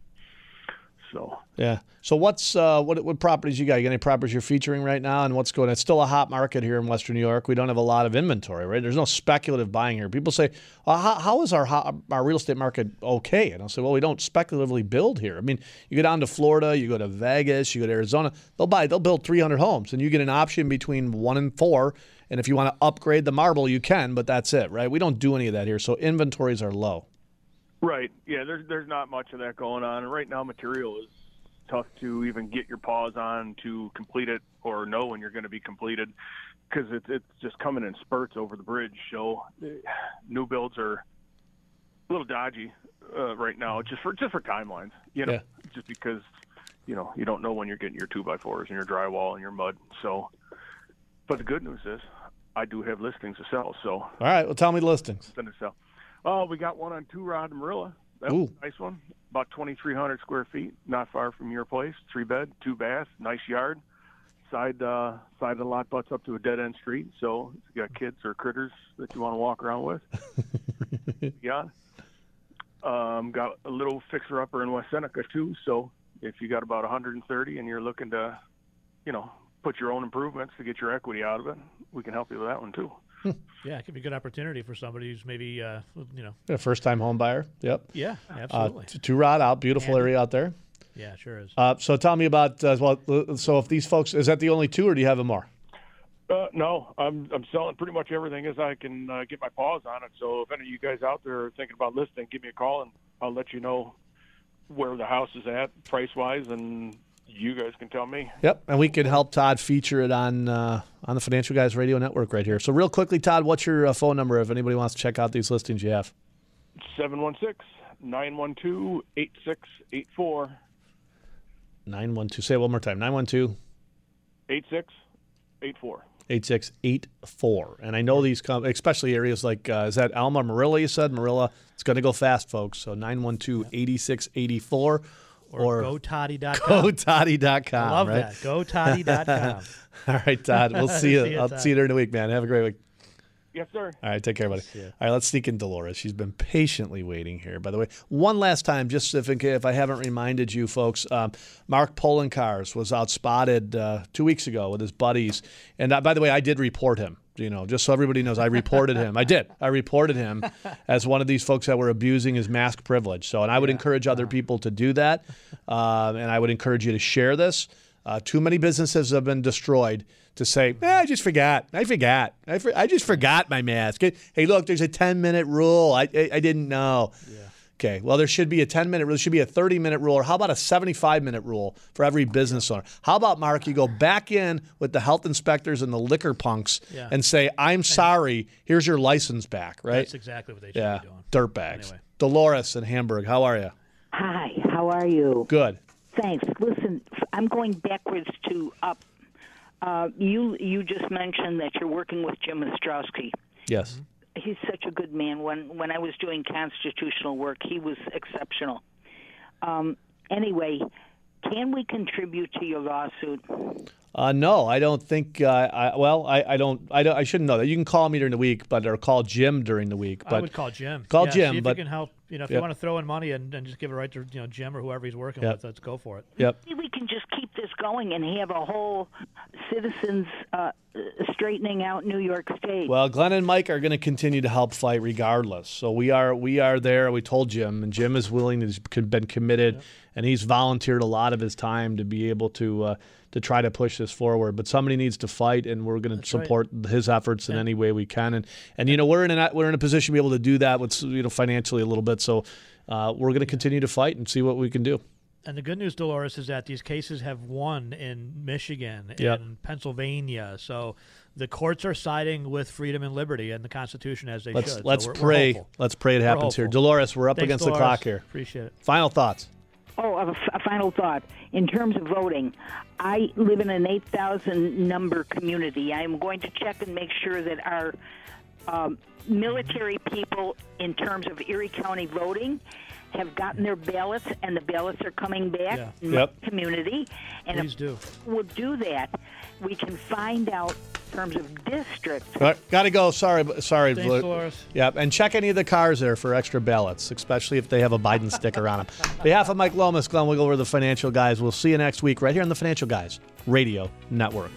So Yeah. So what's uh, what what properties you got? You got any properties you're featuring right now, and what's going? on? It's still a hot market here in Western New York. We don't have a lot of inventory, right? There's no speculative buying here. People say, well, how, "How is our our real estate market okay?" And I'll say, "Well, we don't speculatively build here. I mean, you go down to Florida, you go to Vegas, you go to Arizona. They'll buy, they'll build 300 homes, and you get an option between one and four. And if you want to upgrade the marble, you can, but that's it, right? We don't do any of that here, so inventories are low. Right. Yeah. There's there's not much of that going on, and right now material is tough to even get your paws on to complete it or know when you're going to be completed because it's it's just coming in spurts over the bridge. So eh, new builds are a little dodgy uh, right now, just for just for timelines. You know, Yeah. just because you know you don't know when you're getting your two by fours and your drywall and your mud. So, but the good news is I do have listings to sell. So All right, well, tell me the listings. To sell. Oh, we got one on Two Rod Marilla. That was a nice one. About 2,300 square feet, not far from your place. Three bed, two bath, nice yard. Side uh, side of the lot butts up to a dead end street. So if you got kids or critters that you want to walk around with, yeah. Um, got a little fixer upper in West Seneca too. So if you got about 130 and you're looking to, you know, put your own improvements to get your equity out of it, we can help you with that one too. Yeah, it could be a good opportunity for somebody who's maybe, uh, you know. Yeah, first time home buyer. Yep. Yeah, absolutely. Uh, two rod out, beautiful Handy. area out there. Yeah, sure is. Uh, so tell me about uh, well. uh, So if these folks, is that the only two, or do you have them more? Uh, no, I'm I'm selling pretty much everything as I can uh, get my paws on it. So if any of you guys out there are thinking about listing, give me a call and I'll let you know where the house is at price wise, and you guys can tell me. Yep, and we could help Todd feature it on uh, on the Financial Guys Radio Network right here. So real quickly, Todd, what's your uh, phone number if anybody wants to check out these listings you have? 716-912-8684. Nine one two. Say it one more time. Nine one two 8684. eight six eight four. And I know these come, especially areas like uh, is that Elma Marilla? You said Marilla. It's going to go fast, folks. So 912-8684 Or gotoddy.com. Gotoddy.com. I love right? that. Gotoddy.com. All right, Todd. We'll see you. See you, I'll Todd. see you during the week, man. Have a great week. Yes, sir. All right, take care, buddy. All right, let's sneak in Dolores. She's been patiently waiting here. By the way, one last time, just if, if I haven't reminded you folks, um, Mark Poloncarz was out spotted uh, two weeks ago with his buddies. And uh, by the way, I did report him. You know, just so everybody knows, I reported him. I did. I reported him as one of these folks that were abusing his mask privilege. So, and I would encourage other people to do that, um, and I would encourage you to share this. Uh, too many businesses have been destroyed to say, eh, I just forgot. I forgot. I, for, I just forgot my mask. Hey, look, there's a 10 minute rule. I, I, I didn't know. Okay, well, there should be a 10 minute rule. There should be a 30 minute rule. Or how about a 75 minute rule for every business owner? How about, Mark, you go back in with the health inspectors and the liquor punks Yeah. and say, I'm sorry, here's your license back, right? That's exactly what they should yeah, be doing. dirtbags. Anyway. Dolores in Hamburg, how are you? Hi, how are you? Good. Thanks. Listen, I'm going backwards to up. Uh, you you just mentioned that you're working with Jim Ostrowski. Yes. He's such a good man. When when I was doing constitutional work, he was exceptional. Um, anyway, can we contribute to your lawsuit? Uh, no, I don't think. Uh, I, well, I, I don't. I don't. I shouldn't know that. You can call me during the week, but or call Jim during the week. But I would call Jim. Call Yeah, Jim. See if but you can help. You know, if Yep. you want to throw in money and, and just give it right to you know Jim or whoever he's working Yep. with, let's go for it. Yep. Maybe we can just keep this going and have a whole citizens uh, straightening out New York State. Well, Glenn and Mike are going to continue to help fight regardless. So we are we are there. We told Jim, and Jim is willing. He's been committed, and he's volunteered a lot of his time to be able to uh, to try to push this forward. But somebody needs to fight, and we're going to right. support his efforts in any way we can. And and you know we're in a we're in a position to be able to do that with you know financially a little bit. So uh, we're going to continue to fight and see what we can do. And the good news, Dolores, is that these cases have won in Michigan Yep. and Pennsylvania. So the courts are siding with freedom and liberty and the Constitution as they Let's should. let's so we're, pray. We're let's pray it happens here. Dolores, we're up Thanks, against the clock here. Appreciate it. Final thoughts. Oh, a, a final thought. In terms of voting, I live in an 8,000 number community. I am going to check and make sure that our um, military people, in terms of Erie County voting, have gotten their ballots and the ballots are coming back Yeah. in my Yep. community. And Please if do. we'll do that, we can find out in terms of districts. All right, gotta go. Sorry, sorry. Thanks, Vlo- Dolores. Yep, and check any of the cars there for extra ballots, especially if they have a Biden sticker on them. On behalf of Mike Lomas, Glenn Wiggle, we're the Financial Guys. We'll see you next week right here on the Financial Guys Radio Network.